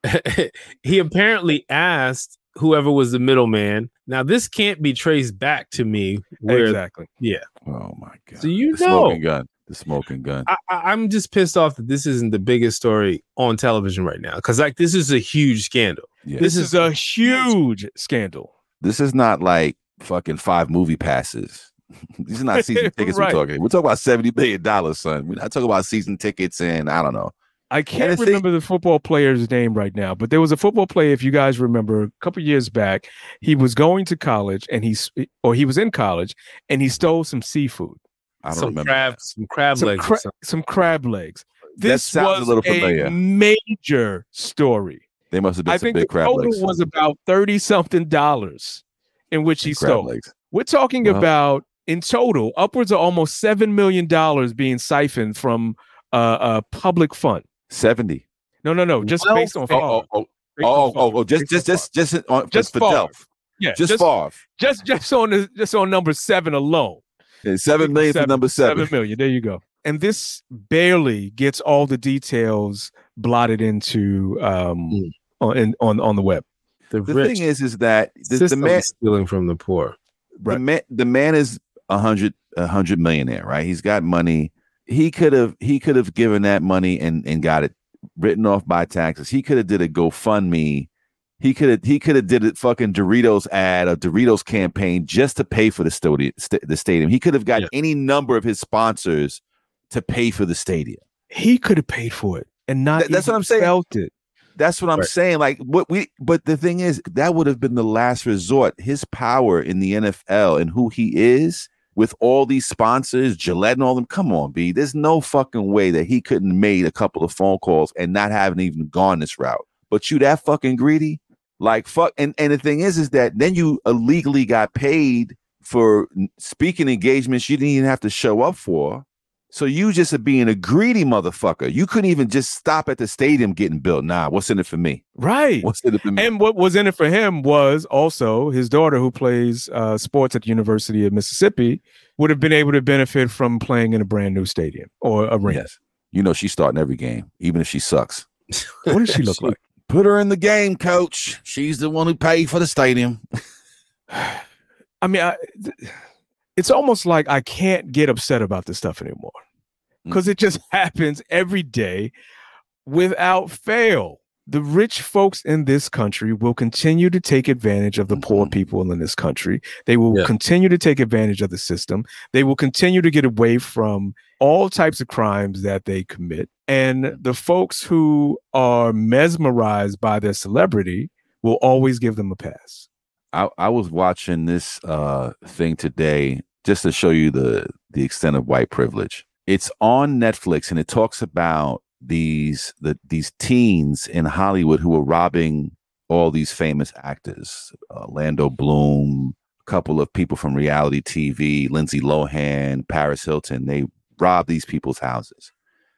he apparently asked whoever was the middleman. Now this can't be traced back to me. Where Exactly. Yeah. Oh my god. So you the know. smoking gun. The smoking gun. I, I- I'm just pissed off that this isn't the biggest story on television right now. Because like this is a huge scandal. Yeah. This is a huge scandal. this is not like fucking five movie passes. These are not season tickets Right. we're talking. We're talking about seventy billion dollars, son. We're not talking about season tickets and I don't know. I can't the thing- remember the football player's name right now, but there was a football player, if you guys remember, a couple years back. He was going to college and he's, or he was in college and he stole some seafood, I don't some remember. crab, some crab some, legs. cra- some crab legs. That This sounds was a little familiar. major story. They must have been I some think the big crab total legs. was about 30 something dollars in which he stole. legs. We're talking Well- about in total upwards of almost $7 million being siphoned from uh, a public fund. Seventy. No, no, no, just Well, based on Oh, Favre. oh, oh, Based oh, oh, Favre. oh, just, Based on just, just, just, on, Just just for Delph. Yeah, Just, just, Favre. just just on the just on number seven alone. Yeah, seven million for number seven. Seven million. There you go. And this barely gets all the details blotted into um Mm. on in, on on the web. The, The rich thing is, is that the, the man, stealing from the poor. the man, the man is a hundred, a hundred millionaire, right? He's got money. He could have, he could have given that money and and got it written off by taxes. He could have did a GoFundMe. He could have, he could have did a fucking Doritos ad, a Doritos campaign just to pay for the stadium. St- the stadium. He could have got Yeah. any number of his sponsors to pay for the stadium. He could have paid for it and not That- that's what I'm saying. Felt it. That's what I'm Right. saying. Like what we but the thing is that would have been the last resort. His power in the NFL and who he is with all these sponsors, Gillette and all them. Come on, B. There's no fucking way that he couldn't made a couple of phone calls and not having even gone this route. But you that fucking greedy? Like fuck and, and the thing is is that then you illegally got paid for speaking engagements you didn't even have to show up for. So you just are being a greedy motherfucker. You couldn't even just stop at the stadium getting built. Nah, what's in it for me? Right. What's in it for me? And what was in it for him was also his daughter, who plays uh, sports at the University of Mississippi, would have been able to benefit from playing in a brand new stadium or arena. yes. You know she's starting every game, even if she sucks. What does she look like? Put her in the game, coach. She's the one who paid for the stadium. I mean, I, th- it's almost like I can't get upset about this stuff anymore because it just happens every day without fail. the rich folks in this country will continue to take advantage of the poor Mhm. people in this country. They will Yeah. continue to take advantage of the system. They will continue to get away from all types of crimes that they commit. And the folks who are mesmerized by their celebrity will always give them a pass. I, I was watching this uh thing today just to show you the the extent of white privilege. It's on Netflix and it talks about these the these teens in Hollywood who were robbing all these famous actors, uh, Lando Bloom, a couple of people from reality TV, Lindsay Lohan, Paris Hilton. They robbed these people's houses.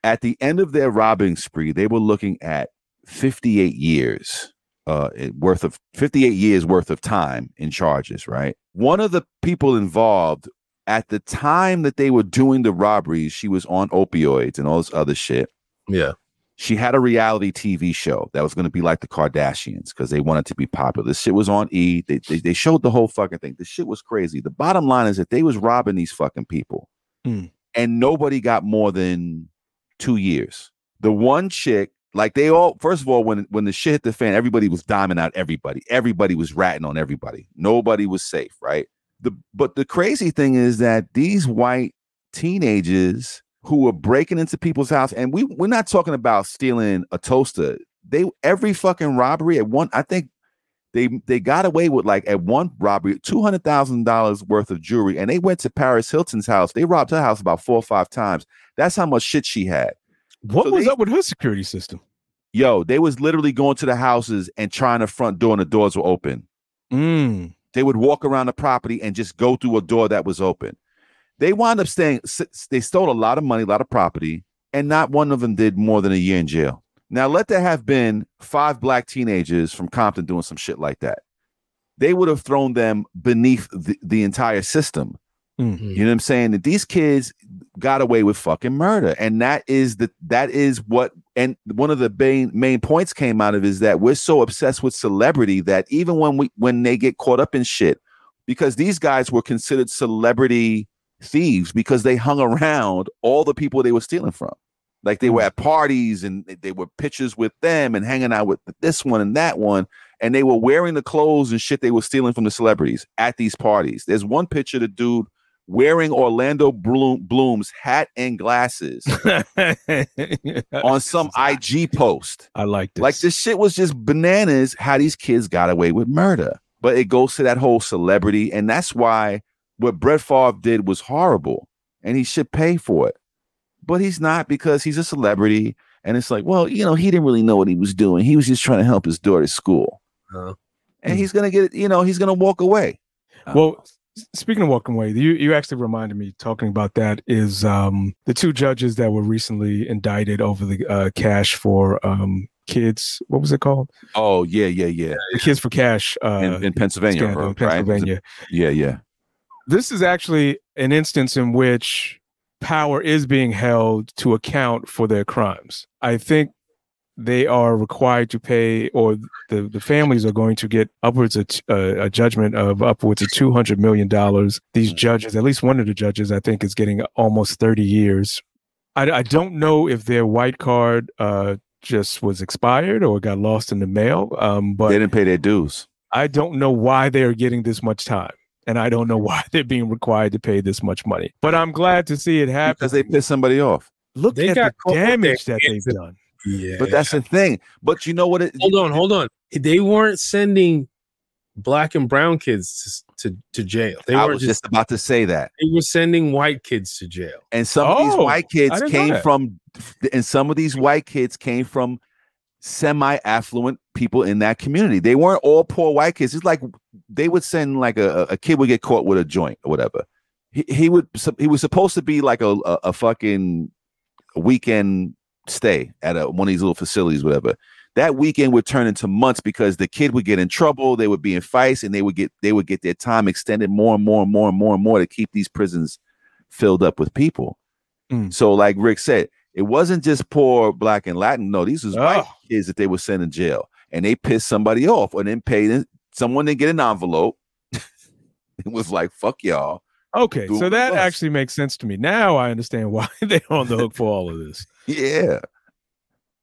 At the end of their robbing spree, they were looking at 58 years uh worth of 58 years worth of time in charges right? One of the people involved at the time that they were doing the robberies she was on opioids and all this other shit. Yeah. she had a reality tv show that was going to be like the kardashians because they wanted to be popular. This shit was on e. They, they, they showed the whole fucking thing. The shit was crazy. The bottom line is that they was robbing these fucking people. Mm. and nobody got more than two years. The one chick like they all first of all when when the shit hit the fan everybody was diming out everybody everybody was ratting on everybody nobody was safe right the but the crazy thing is that these white teenagers who were breaking into people's house and we we're not talking about stealing a toaster they every fucking robbery at one i think they they got away with like at one robbery two hundred thousand dollars worth of jewelry, and they went to Paris Hilton's house. They robbed her house about four or five times. That's how much shit she had. What So was they- up with her security system? Yo, they was literally going to the houses and trying the front door, and the doors were open. Mm. They would walk around the property and just go through a door that was open. They wound up staying. They stole a lot of money, a lot of property, and not one of them did more than a year in jail. Now, let there have been five black teenagers from Compton doing some shit like that. They would have thrown them beneath the, the entire system. Mm. You know what I'm saying? That these kids got away with fucking murder, and that is the that is what. And one of the main main points came out of is that we're so obsessed with celebrity that even when we when they get caught up in shit, because these guys were considered celebrity thieves because they hung around all the people they were stealing from. Like they were at parties and they- were pictures with them and hanging out with this one and that one. And they were wearing the clothes and shit they were stealing from the celebrities at these parties. There's one picture of the dude wearing Orlando Bloom, Bloom's hat and glasses on some IG post. I like this. Like this shit was just bananas how these kids got away with murder. But it goes to that whole celebrity, and that's why what Brett Favre did was horrible, and he should pay for it. But he's not because he's a celebrity, and it's like, well, you know, he didn't really know what he was doing. He was just trying to help his daughter's school, Uh, and he's gonna get, you know, he's gonna walk away. Well, speaking of walking away, you you actually reminded me talking about that is um the two judges that were recently indicted over the uh, cash for um kids. What was it called? Oh yeah, yeah, yeah. The kids for cash uh, In, in Pennsylvania, scandal bro, in right? Pennsylvania. Yeah, yeah. This is actually an instance in which power is being held to account for their crimes. I think they are required to pay, or the, the families are going to get upwards of t- uh, a judgment of upwards of two hundred million dollars. These judges, at least one of the judges, I think, is getting almost thirty years. I, I don't know if their white card uh, just was expired or got lost in the mail, um, but they didn't pay their dues. I don't know why they're getting this much time. And I don't know why they're being required to pay this much money. But I'm glad to see it happen. Because they pissed somebody off. Look They at got the caught with their damage that they've done. Yeah. But that's the thing. But you know what? It, hold on, hold on. They weren't sending black and brown kids to to, to jail. They I weren't was just, just about to say that. they were sending white kids to jail. And some of these Oh, white kids came from, and some of these white kids came from semi-affluent people in that community. They weren't all poor white kids. It's like they would send like a, a kid would get caught with a joint or whatever. He, he would he was supposed to be like a a, a fucking weekend stay at a, one of these little facilities, whatever. That weekend would turn into months because the kid would get in trouble, they would be in fights, and they would get they would get their time extended more and more and more and more and more to keep these prisons filled up with people. Mm. So, like Rick said, it wasn't just poor black and Latin. No, these was white Oh. kids that they were sent in jail, and they pissed somebody off, and then paid someone didn't get an envelope. it was like fuck y'all. Okay, so that actually makes sense to me. Now I understand why they're on the hook for all of this. Yeah,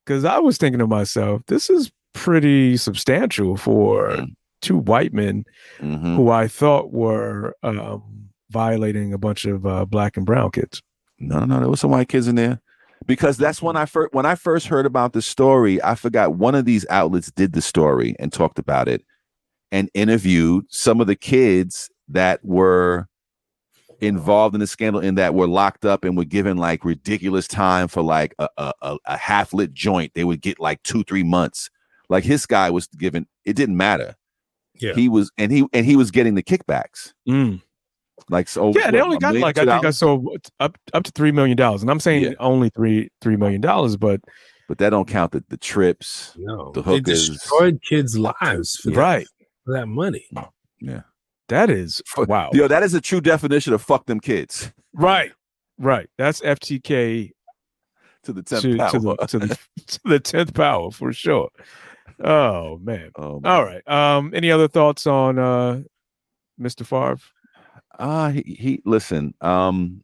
Because I was thinking to myself, this is pretty substantial for Mm. two white men Mhm. who I thought were um, violating a bunch of uh, black and brown kids. No, no, no, there was some white kids in there. Because that's when I first when I first heard about the story, I forgot one of these outlets did the story and talked about it and interviewed some of the kids that were involved in the scandal in that were locked up and were given like ridiculous time for like a, a, a, a half lit joint. They would get like two, three months. Like his guy was given, it didn't matter. Yeah. He was and he and he was getting the kickbacks. Mm. Like so Yeah, they only got million, like I think I dollars? saw up up to three million dollars, and I'm saying Yeah. only three three million dollars, but but that don't count the, the trips. No, The they hookers. destroyed kids' lives for, that, right, for that money. Yeah. That is wow, Yo, that is a true definition of fuck them kids right, right. That's FTK to the 10th to, power. to the to the to the tenth power for sure. Oh man. Oh, All right. Um. Any other thoughts on uh, Mr. Favre? Uh he, he listen, um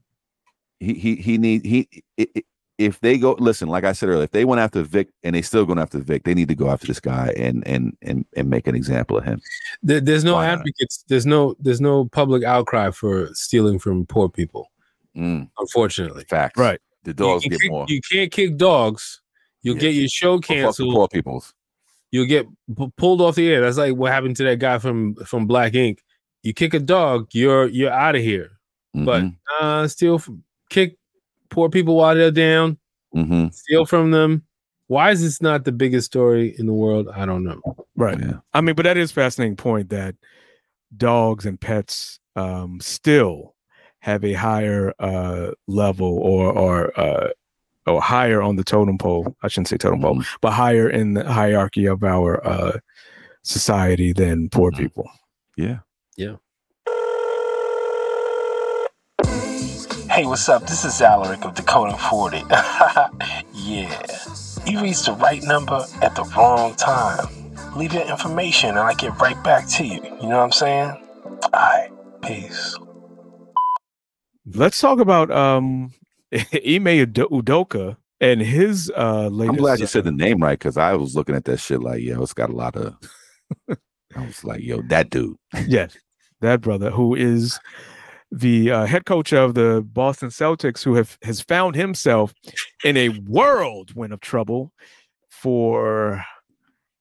he he he need he i- i- if they go listen, like I said earlier, if they went after Vick and they still going after Vick, they need to go after this guy and and and and make an example of him. There, there's no Why not? There's no there's no public outcry for stealing from poor people. Mm, Unfortunately, facts. Right. The dogs get kick- more. You can't kick dogs. You'll Yeah. get your show Or fuck the canceled. poor people's. You'll get p- pulled off the air. That's like what happened to that guy from from Black Ink. You kick a dog, you're you're out of here. But Mhm, uh, steal from kick poor people while they're down. mhm, Steal from them. Why is this not the biggest story in the world? I don't know. Right. yeah. I mean, but that is a fascinating point that dogs and pets um, still have a higher uh, level or or uh, or higher on the totem pole. I shouldn't say totem pole, Mhm. but higher in the hierarchy of our uh, society than poor people. Yeah. Yeah. Hey, what's up? This is Alaric of Decoding 40. yeah. You reached the right number at the wrong time. Leave your information and I get right back to you. You know what I'm saying? Alright, peace. Let's talk about um, Ime Udoka and his uh, latest. I'm glad you said the name right because I was looking at that shit like, yo, it's got a lot of. I was like, yo, that dude. Yes, that brother who is the uh, head coach of the Boston Celtics, who have has found himself in a whirlwind of trouble for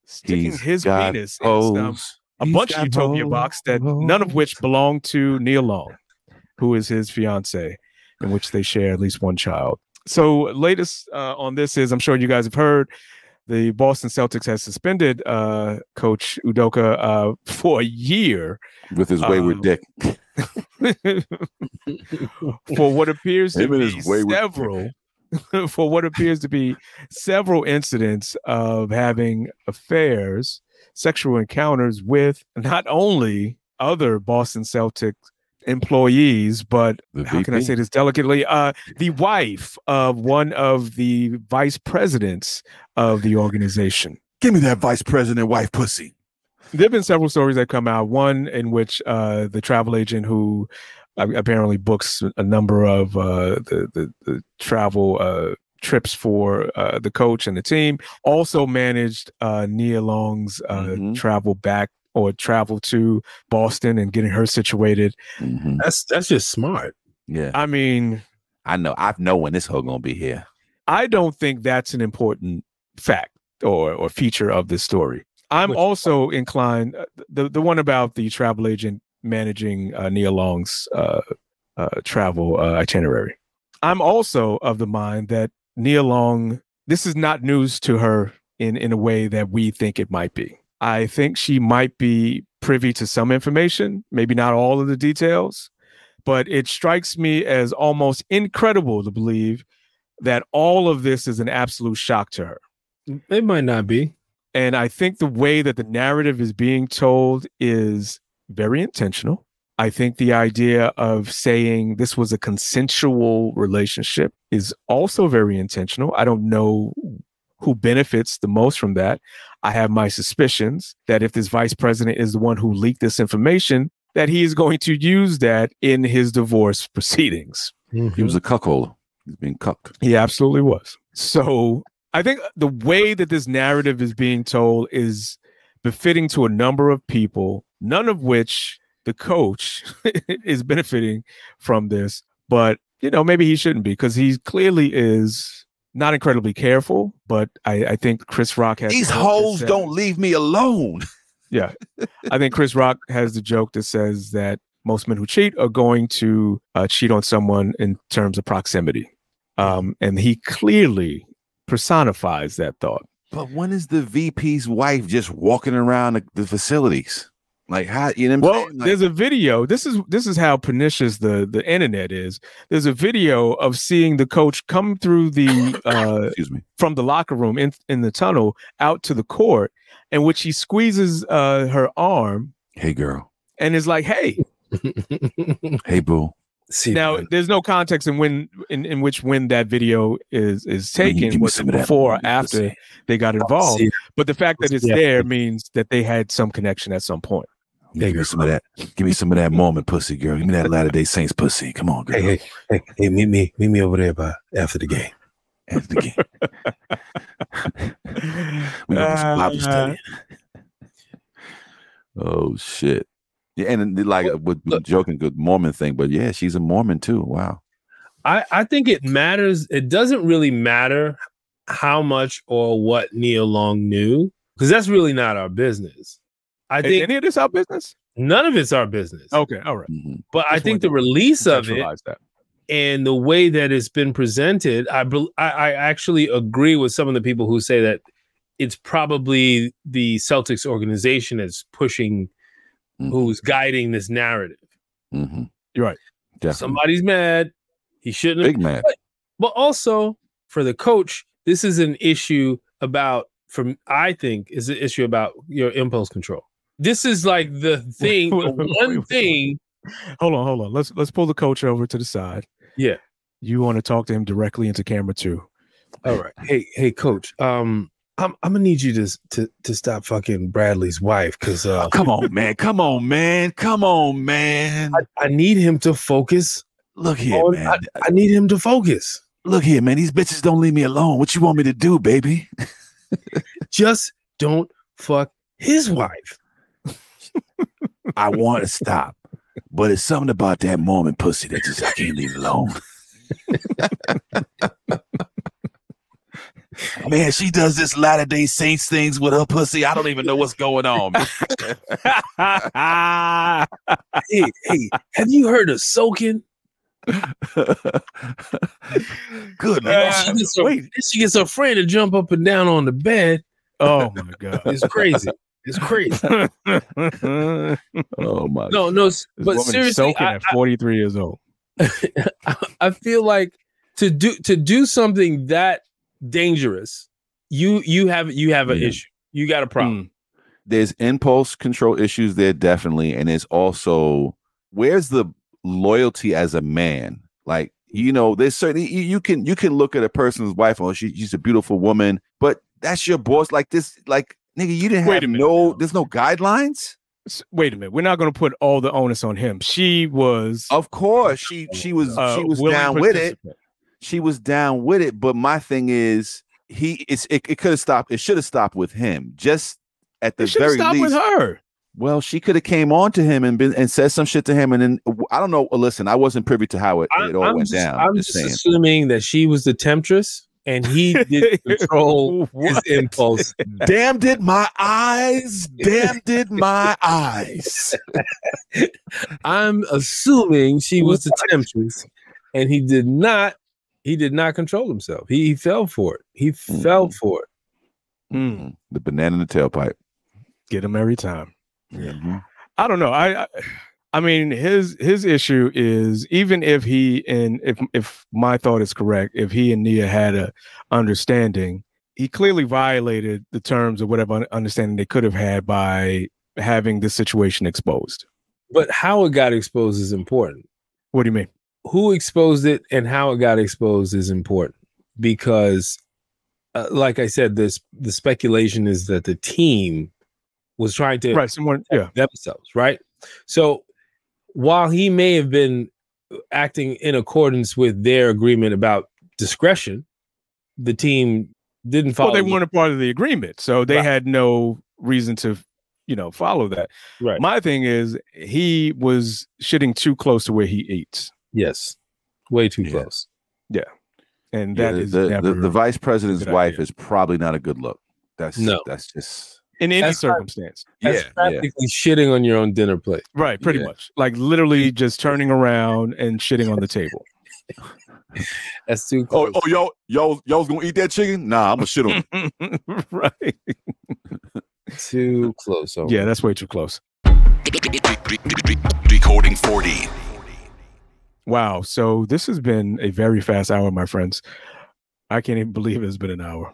sticking He's his penis in some, a He's bunch of utopia box that none of which belong to Nia Long, who is his fiance, in which they share at least one child. So, latest uh, on this is I'm sure you guys have heard the Boston Celtics has suspended uh, Coach Udoka uh, for a year with his wayward Um, dick. for what appears to Him and be his wayward several for what appears to be several incidents of having affairs, sexual encounters with not only other Boston Celtics employees, but how can I say this delicately? Uh, the wife of one of the vice presidents of the organization. Give me that vice president wife pussy. There have been several stories that come out. One in which uh, the travel agent who uh, apparently books a number of uh, the, the the travel uh, trips for uh, the coach and the team also managed uh, Nia Long's uh, Mhm. travel back or travel to Boston and getting her situated. Mhm. That's that's just smart. Yeah, I mean, I know. I know when this hoe gonna be here. I don't think that's an important fact or or feature of this story. I'm Which- also inclined uh, the the one about the travel agent managing uh, Nia Long's uh, uh, travel uh, itinerary. I'm also of the mind that Nia Long, this is not news to her in in a way that we think it might be. I think she might be privy to some information, maybe not all of the details, but it strikes me as almost incredible to believe that all of this is an absolute shock to her. It might not be. And I think the way that the narrative is being told is very intentional. I think the idea of saying this was a consensual relationship is also very intentional. I don't know who benefits the most from that. I have my suspicions that if this vice president is the one who leaked this information, that he is going to use that in his divorce proceedings. He was a mm-hmm. cuckold. He's being cucked. He absolutely was. So I think the way that this narrative is being told is befitting to a number of people, none of which the coach is benefiting from this. But you know, maybe he shouldn't be because he clearly is not incredibly careful. But I, I think Chris Rock has These a joke that hoes don't leave me alone. Yeah, I think Chris Rock has the joke that says that most men who cheat are going to uh, cheat on someone in terms of proximity, um, and he clearly personifies that thought. But when is the VP's wife just walking around the, the facilities? Like how you know? What I'm Well. Like, there's a video. This is this is how pernicious the the internet is. There's a video of seeing the coach come through the uh, excuse me. from the locker room in in the tunnel out to the court, in which he squeezes uh, her arm Hey girl. and is like, "Hey." Hey boo. See, now, man, there's no context in when in, in which when that video is is taken, give me was some it of that before or after they got involved. But the fact that it's Yeah. there means that they had some connection at some point. Give me some of that. Give me some of that Mormon pussy, girl. Give me that Latter Day Saints pussy. Come on, girl. hey, hey, hey, hey, meet me, meet me over there by after the game. After the game. we gonna do some Bible Uh, study. Oh shit. Yeah, and like with with joking good Mormon thing, but yeah, she's a Mormon too. Wow. I, I think it matters. It doesn't really matter how much or what Nia Long knew because that's really not our business. I Is think any of this our business? none of it's our business. Okay, all right. Mhm. but I think the release of it that. and the way that it's been presented, I, bel I I actually agree with some of the people who say that it's probably the Celtics organization that's pushing, Mhm. who's guiding this narrative. Mhm. You're right. Definitely. Somebody's mad. He shouldn't. have Big man. But also for the coach, this is an issue about, from I think, is an issue about your impulse control. This is like the thing, the wait, wait, one thing. Hold on, hold on. Let's let's pull the coach over to the side. Yeah. You want to talk to him directly into camera too. All right. Hey, hey, coach. Um, I'm I'm gonna need you to to to stop fucking Bradley's wife because uh, Come on, man. Come on, man. Come on, man. I, I need him to focus. Look here, on- man. I, I need him to focus. Look here, man. These bitches don't leave me alone. What you want me to do, baby? Just don't fuck his wife. I want to stop, but it's something about that Mormon pussy that just I can't leave alone. man, she does this Latter Day Saints things with her pussy. I don't even know what's going on. Hey, hey, have you heard of soaking? Good Man, she, gets her, wait. she gets her friend to jump up and down on the bed. Oh my god. It's crazy. It's crazy. Oh my. No, no, s- but seriously, I, at 43 years old. I, feel like to do to do something that dangerous, you you have you have an Yeah. issue. You got a problem. Hmm. there's impulse control issues there definitely and there's also where's the loyalty as a man like you know there's certainly you, you can you can look at a person's wife oh she, she's a beautiful woman but that's your boss like this like nigga you didn't Wait have a minute no there's no guidelines Wait a minute. We're not going to put all the onus on him. She was of course she she was uh, she was down with it she was down with it but my thing is he it's it, it could have stopped it should have stopped with him just at the It very stopped least with her. Well, she could have came on to him and been and said some shit to him, and then I don't know. Listen, I wasn't privy to how it, I, it all am went just, down. I'm just just saying. assuming that she was the temptress and he did control his impulse. Damn did my eyes. Damn did my eyes. I'm assuming she was the temptress and he did not he did not control himself. He, he fell for it. He fell for it. Mm, The banana in the tailpipe. get him every time. Mhm. I don't know. I, I I mean his his issue is even if he and if if my thought is correct, if he and Nia had a understanding, he clearly violated the terms of whatever understanding they could have had by having this situation exposed. But how it got exposed is important. What do you mean? who exposed it and how it got exposed is important because uh, like i said this the speculation is that the team was trying to Right, someone yeah. themselves right so while he may have been acting in accordance with their agreement about discretion the team didn't follow. Well, they weren't a part of the agreement, so they Right. had no reason to, you know, follow that. Right. My thing is, he was shitting too close to where he eats, yes, way too Yeah. close. and Yeah, that the, is the, never the, the vice president's wife idea. is probably not a good look. That's No. That's just in any That's not- circumstance. That's yeah, yeah. shitting on your own dinner plate. Right, pretty Yeah. much. Like literally just turning around and shitting on the table. That's too Oh, close. oh, y'all, y'all, y'all's gonna eat that chicken? Nah, I'm gonna shit on. it. right. too close. Oh, Yeah, that's way too close. Decoding 40. Wow. So this has been a very fast hour, my friends. I can't even believe it's been an hour,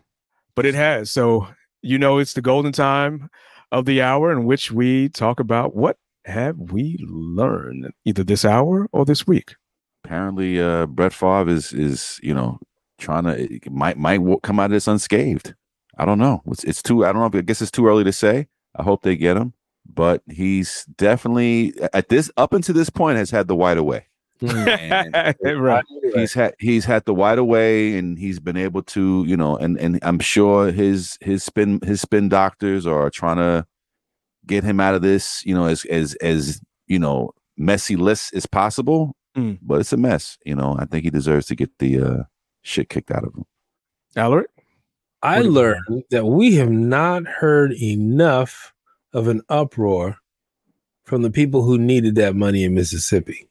but it has. So, you know, it's the golden time of the hour in which we talk about what have we learned either this hour or this week. Apparently, uh, Brett Favre is is you know trying to might might come out of this unscathed. I don't know. It's it's too. I don't know. I guess it's too early to say. I hope they get him, but he's definitely at this up until this point has had the wide away. And right. he's had he's had the wide away and he's been able to you know and and i'm sure his his spin his spin doctors are trying to get him out of this you know as as as you know messy list as possible Mm. but it's a mess you know i think he deserves to get the uh shit kicked out of him Alaric? I What do you learned that we have not heard enough of an uproar from the people who needed that money in Mississippi.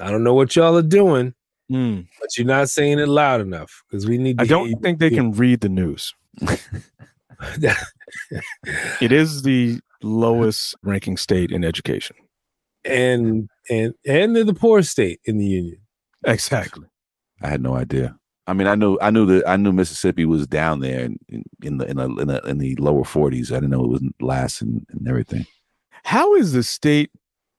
I don't know what y'all are doing, Mm. but you're not saying it loud enough because we need. To I don't hear think they can read the news. It is the lowest ranking state in education. and and and they're the poorest state in the union. Exactly. i had no idea i mean i knew i knew that i knew mississippi was down there in, in, in the in, the in the in the lower 40s i didn't know it was last and, and everything How is the state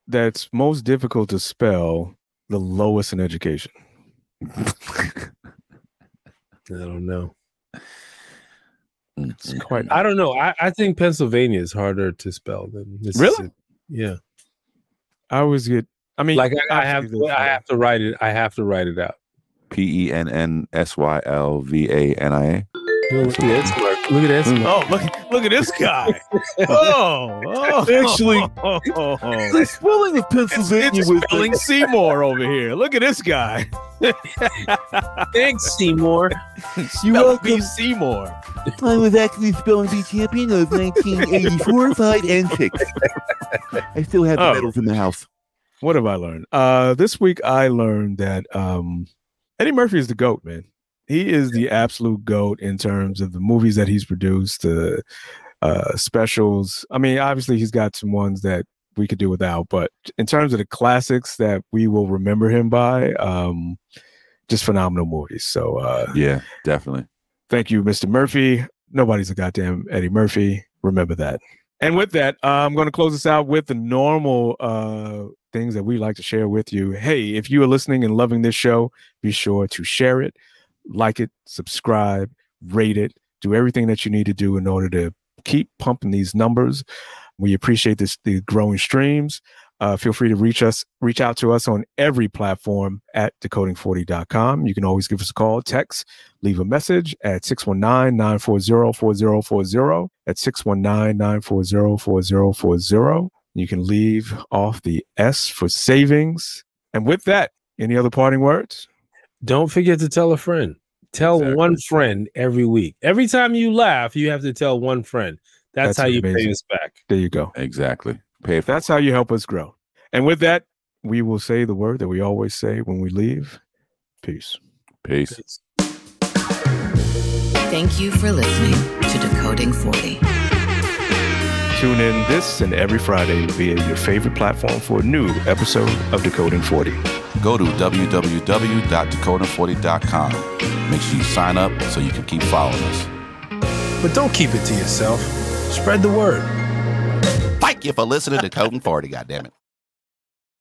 that's most difficult to spell the lowest in education? I don't know. It's mm. quite I don't know. I, I think Pennsylvania is harder to spell than Mississippi. Yeah. I always get I mean Like I, I have obviously there's, I have to write it. I have to write it out. P E N N S Y L V A N I A. Look at this. smirk. Look at that smirk. Oh, look look at this guy. oh, oh, Actually, oh, oh, oh. The spelling of Pennsylvania It's spelling Seymour over here. Look at this guy. Thanks, Seymour. Spell B Seymour. I was actually spelling bee champion of 1984, 5, and 6. I still have the Oh. medals in the house. What have I learned? Uh this week I learned that um Eddie Murphy is the GOAT, man. He is the absolute GOAT in terms of the movies that he's produced, the uh specials. I mean, obviously he's got some ones that we could do without, but in terms of the classics that we will remember him by, um just phenomenal movies. So uh Yeah, definitely. Thank you, Mr. Murphy. Nobody's a goddamn Eddie Murphy. Remember that. And with that, uh, I'm going to close this out with the normal uh, things that we like to share with you. Hey, if you are listening and loving this show, be sure to share it, like it, subscribe, rate it, do everything that you need to do in order to keep pumping these numbers. We appreciate this the growing streams. Uh, feel free to reach us, reach out to us on every platform at decoding40.com. You can always give us a call, text, leave a message at 619-940-4040 at 619-940-4040 you can leave off the s for savings and with that any other parting words Don't forget to tell a friend. Tell Exactly. one friend every week. Every time you laugh, you have to tell one friend. That's, That's how you amazing. pay us back. there you go Exactly. Pay it that's how you help us grow and with that we will say the word that we always say when we leave peace Peace. Thank you for listening to Decoding 40. tune in this and every friday via your favorite platform for a new episode of decoding 40 Go to www.decoding40.com. Make sure you sign up so you can keep following us. But don't keep it to yourself. Spread the word. Thank you for listening to Coding 40, goddammit.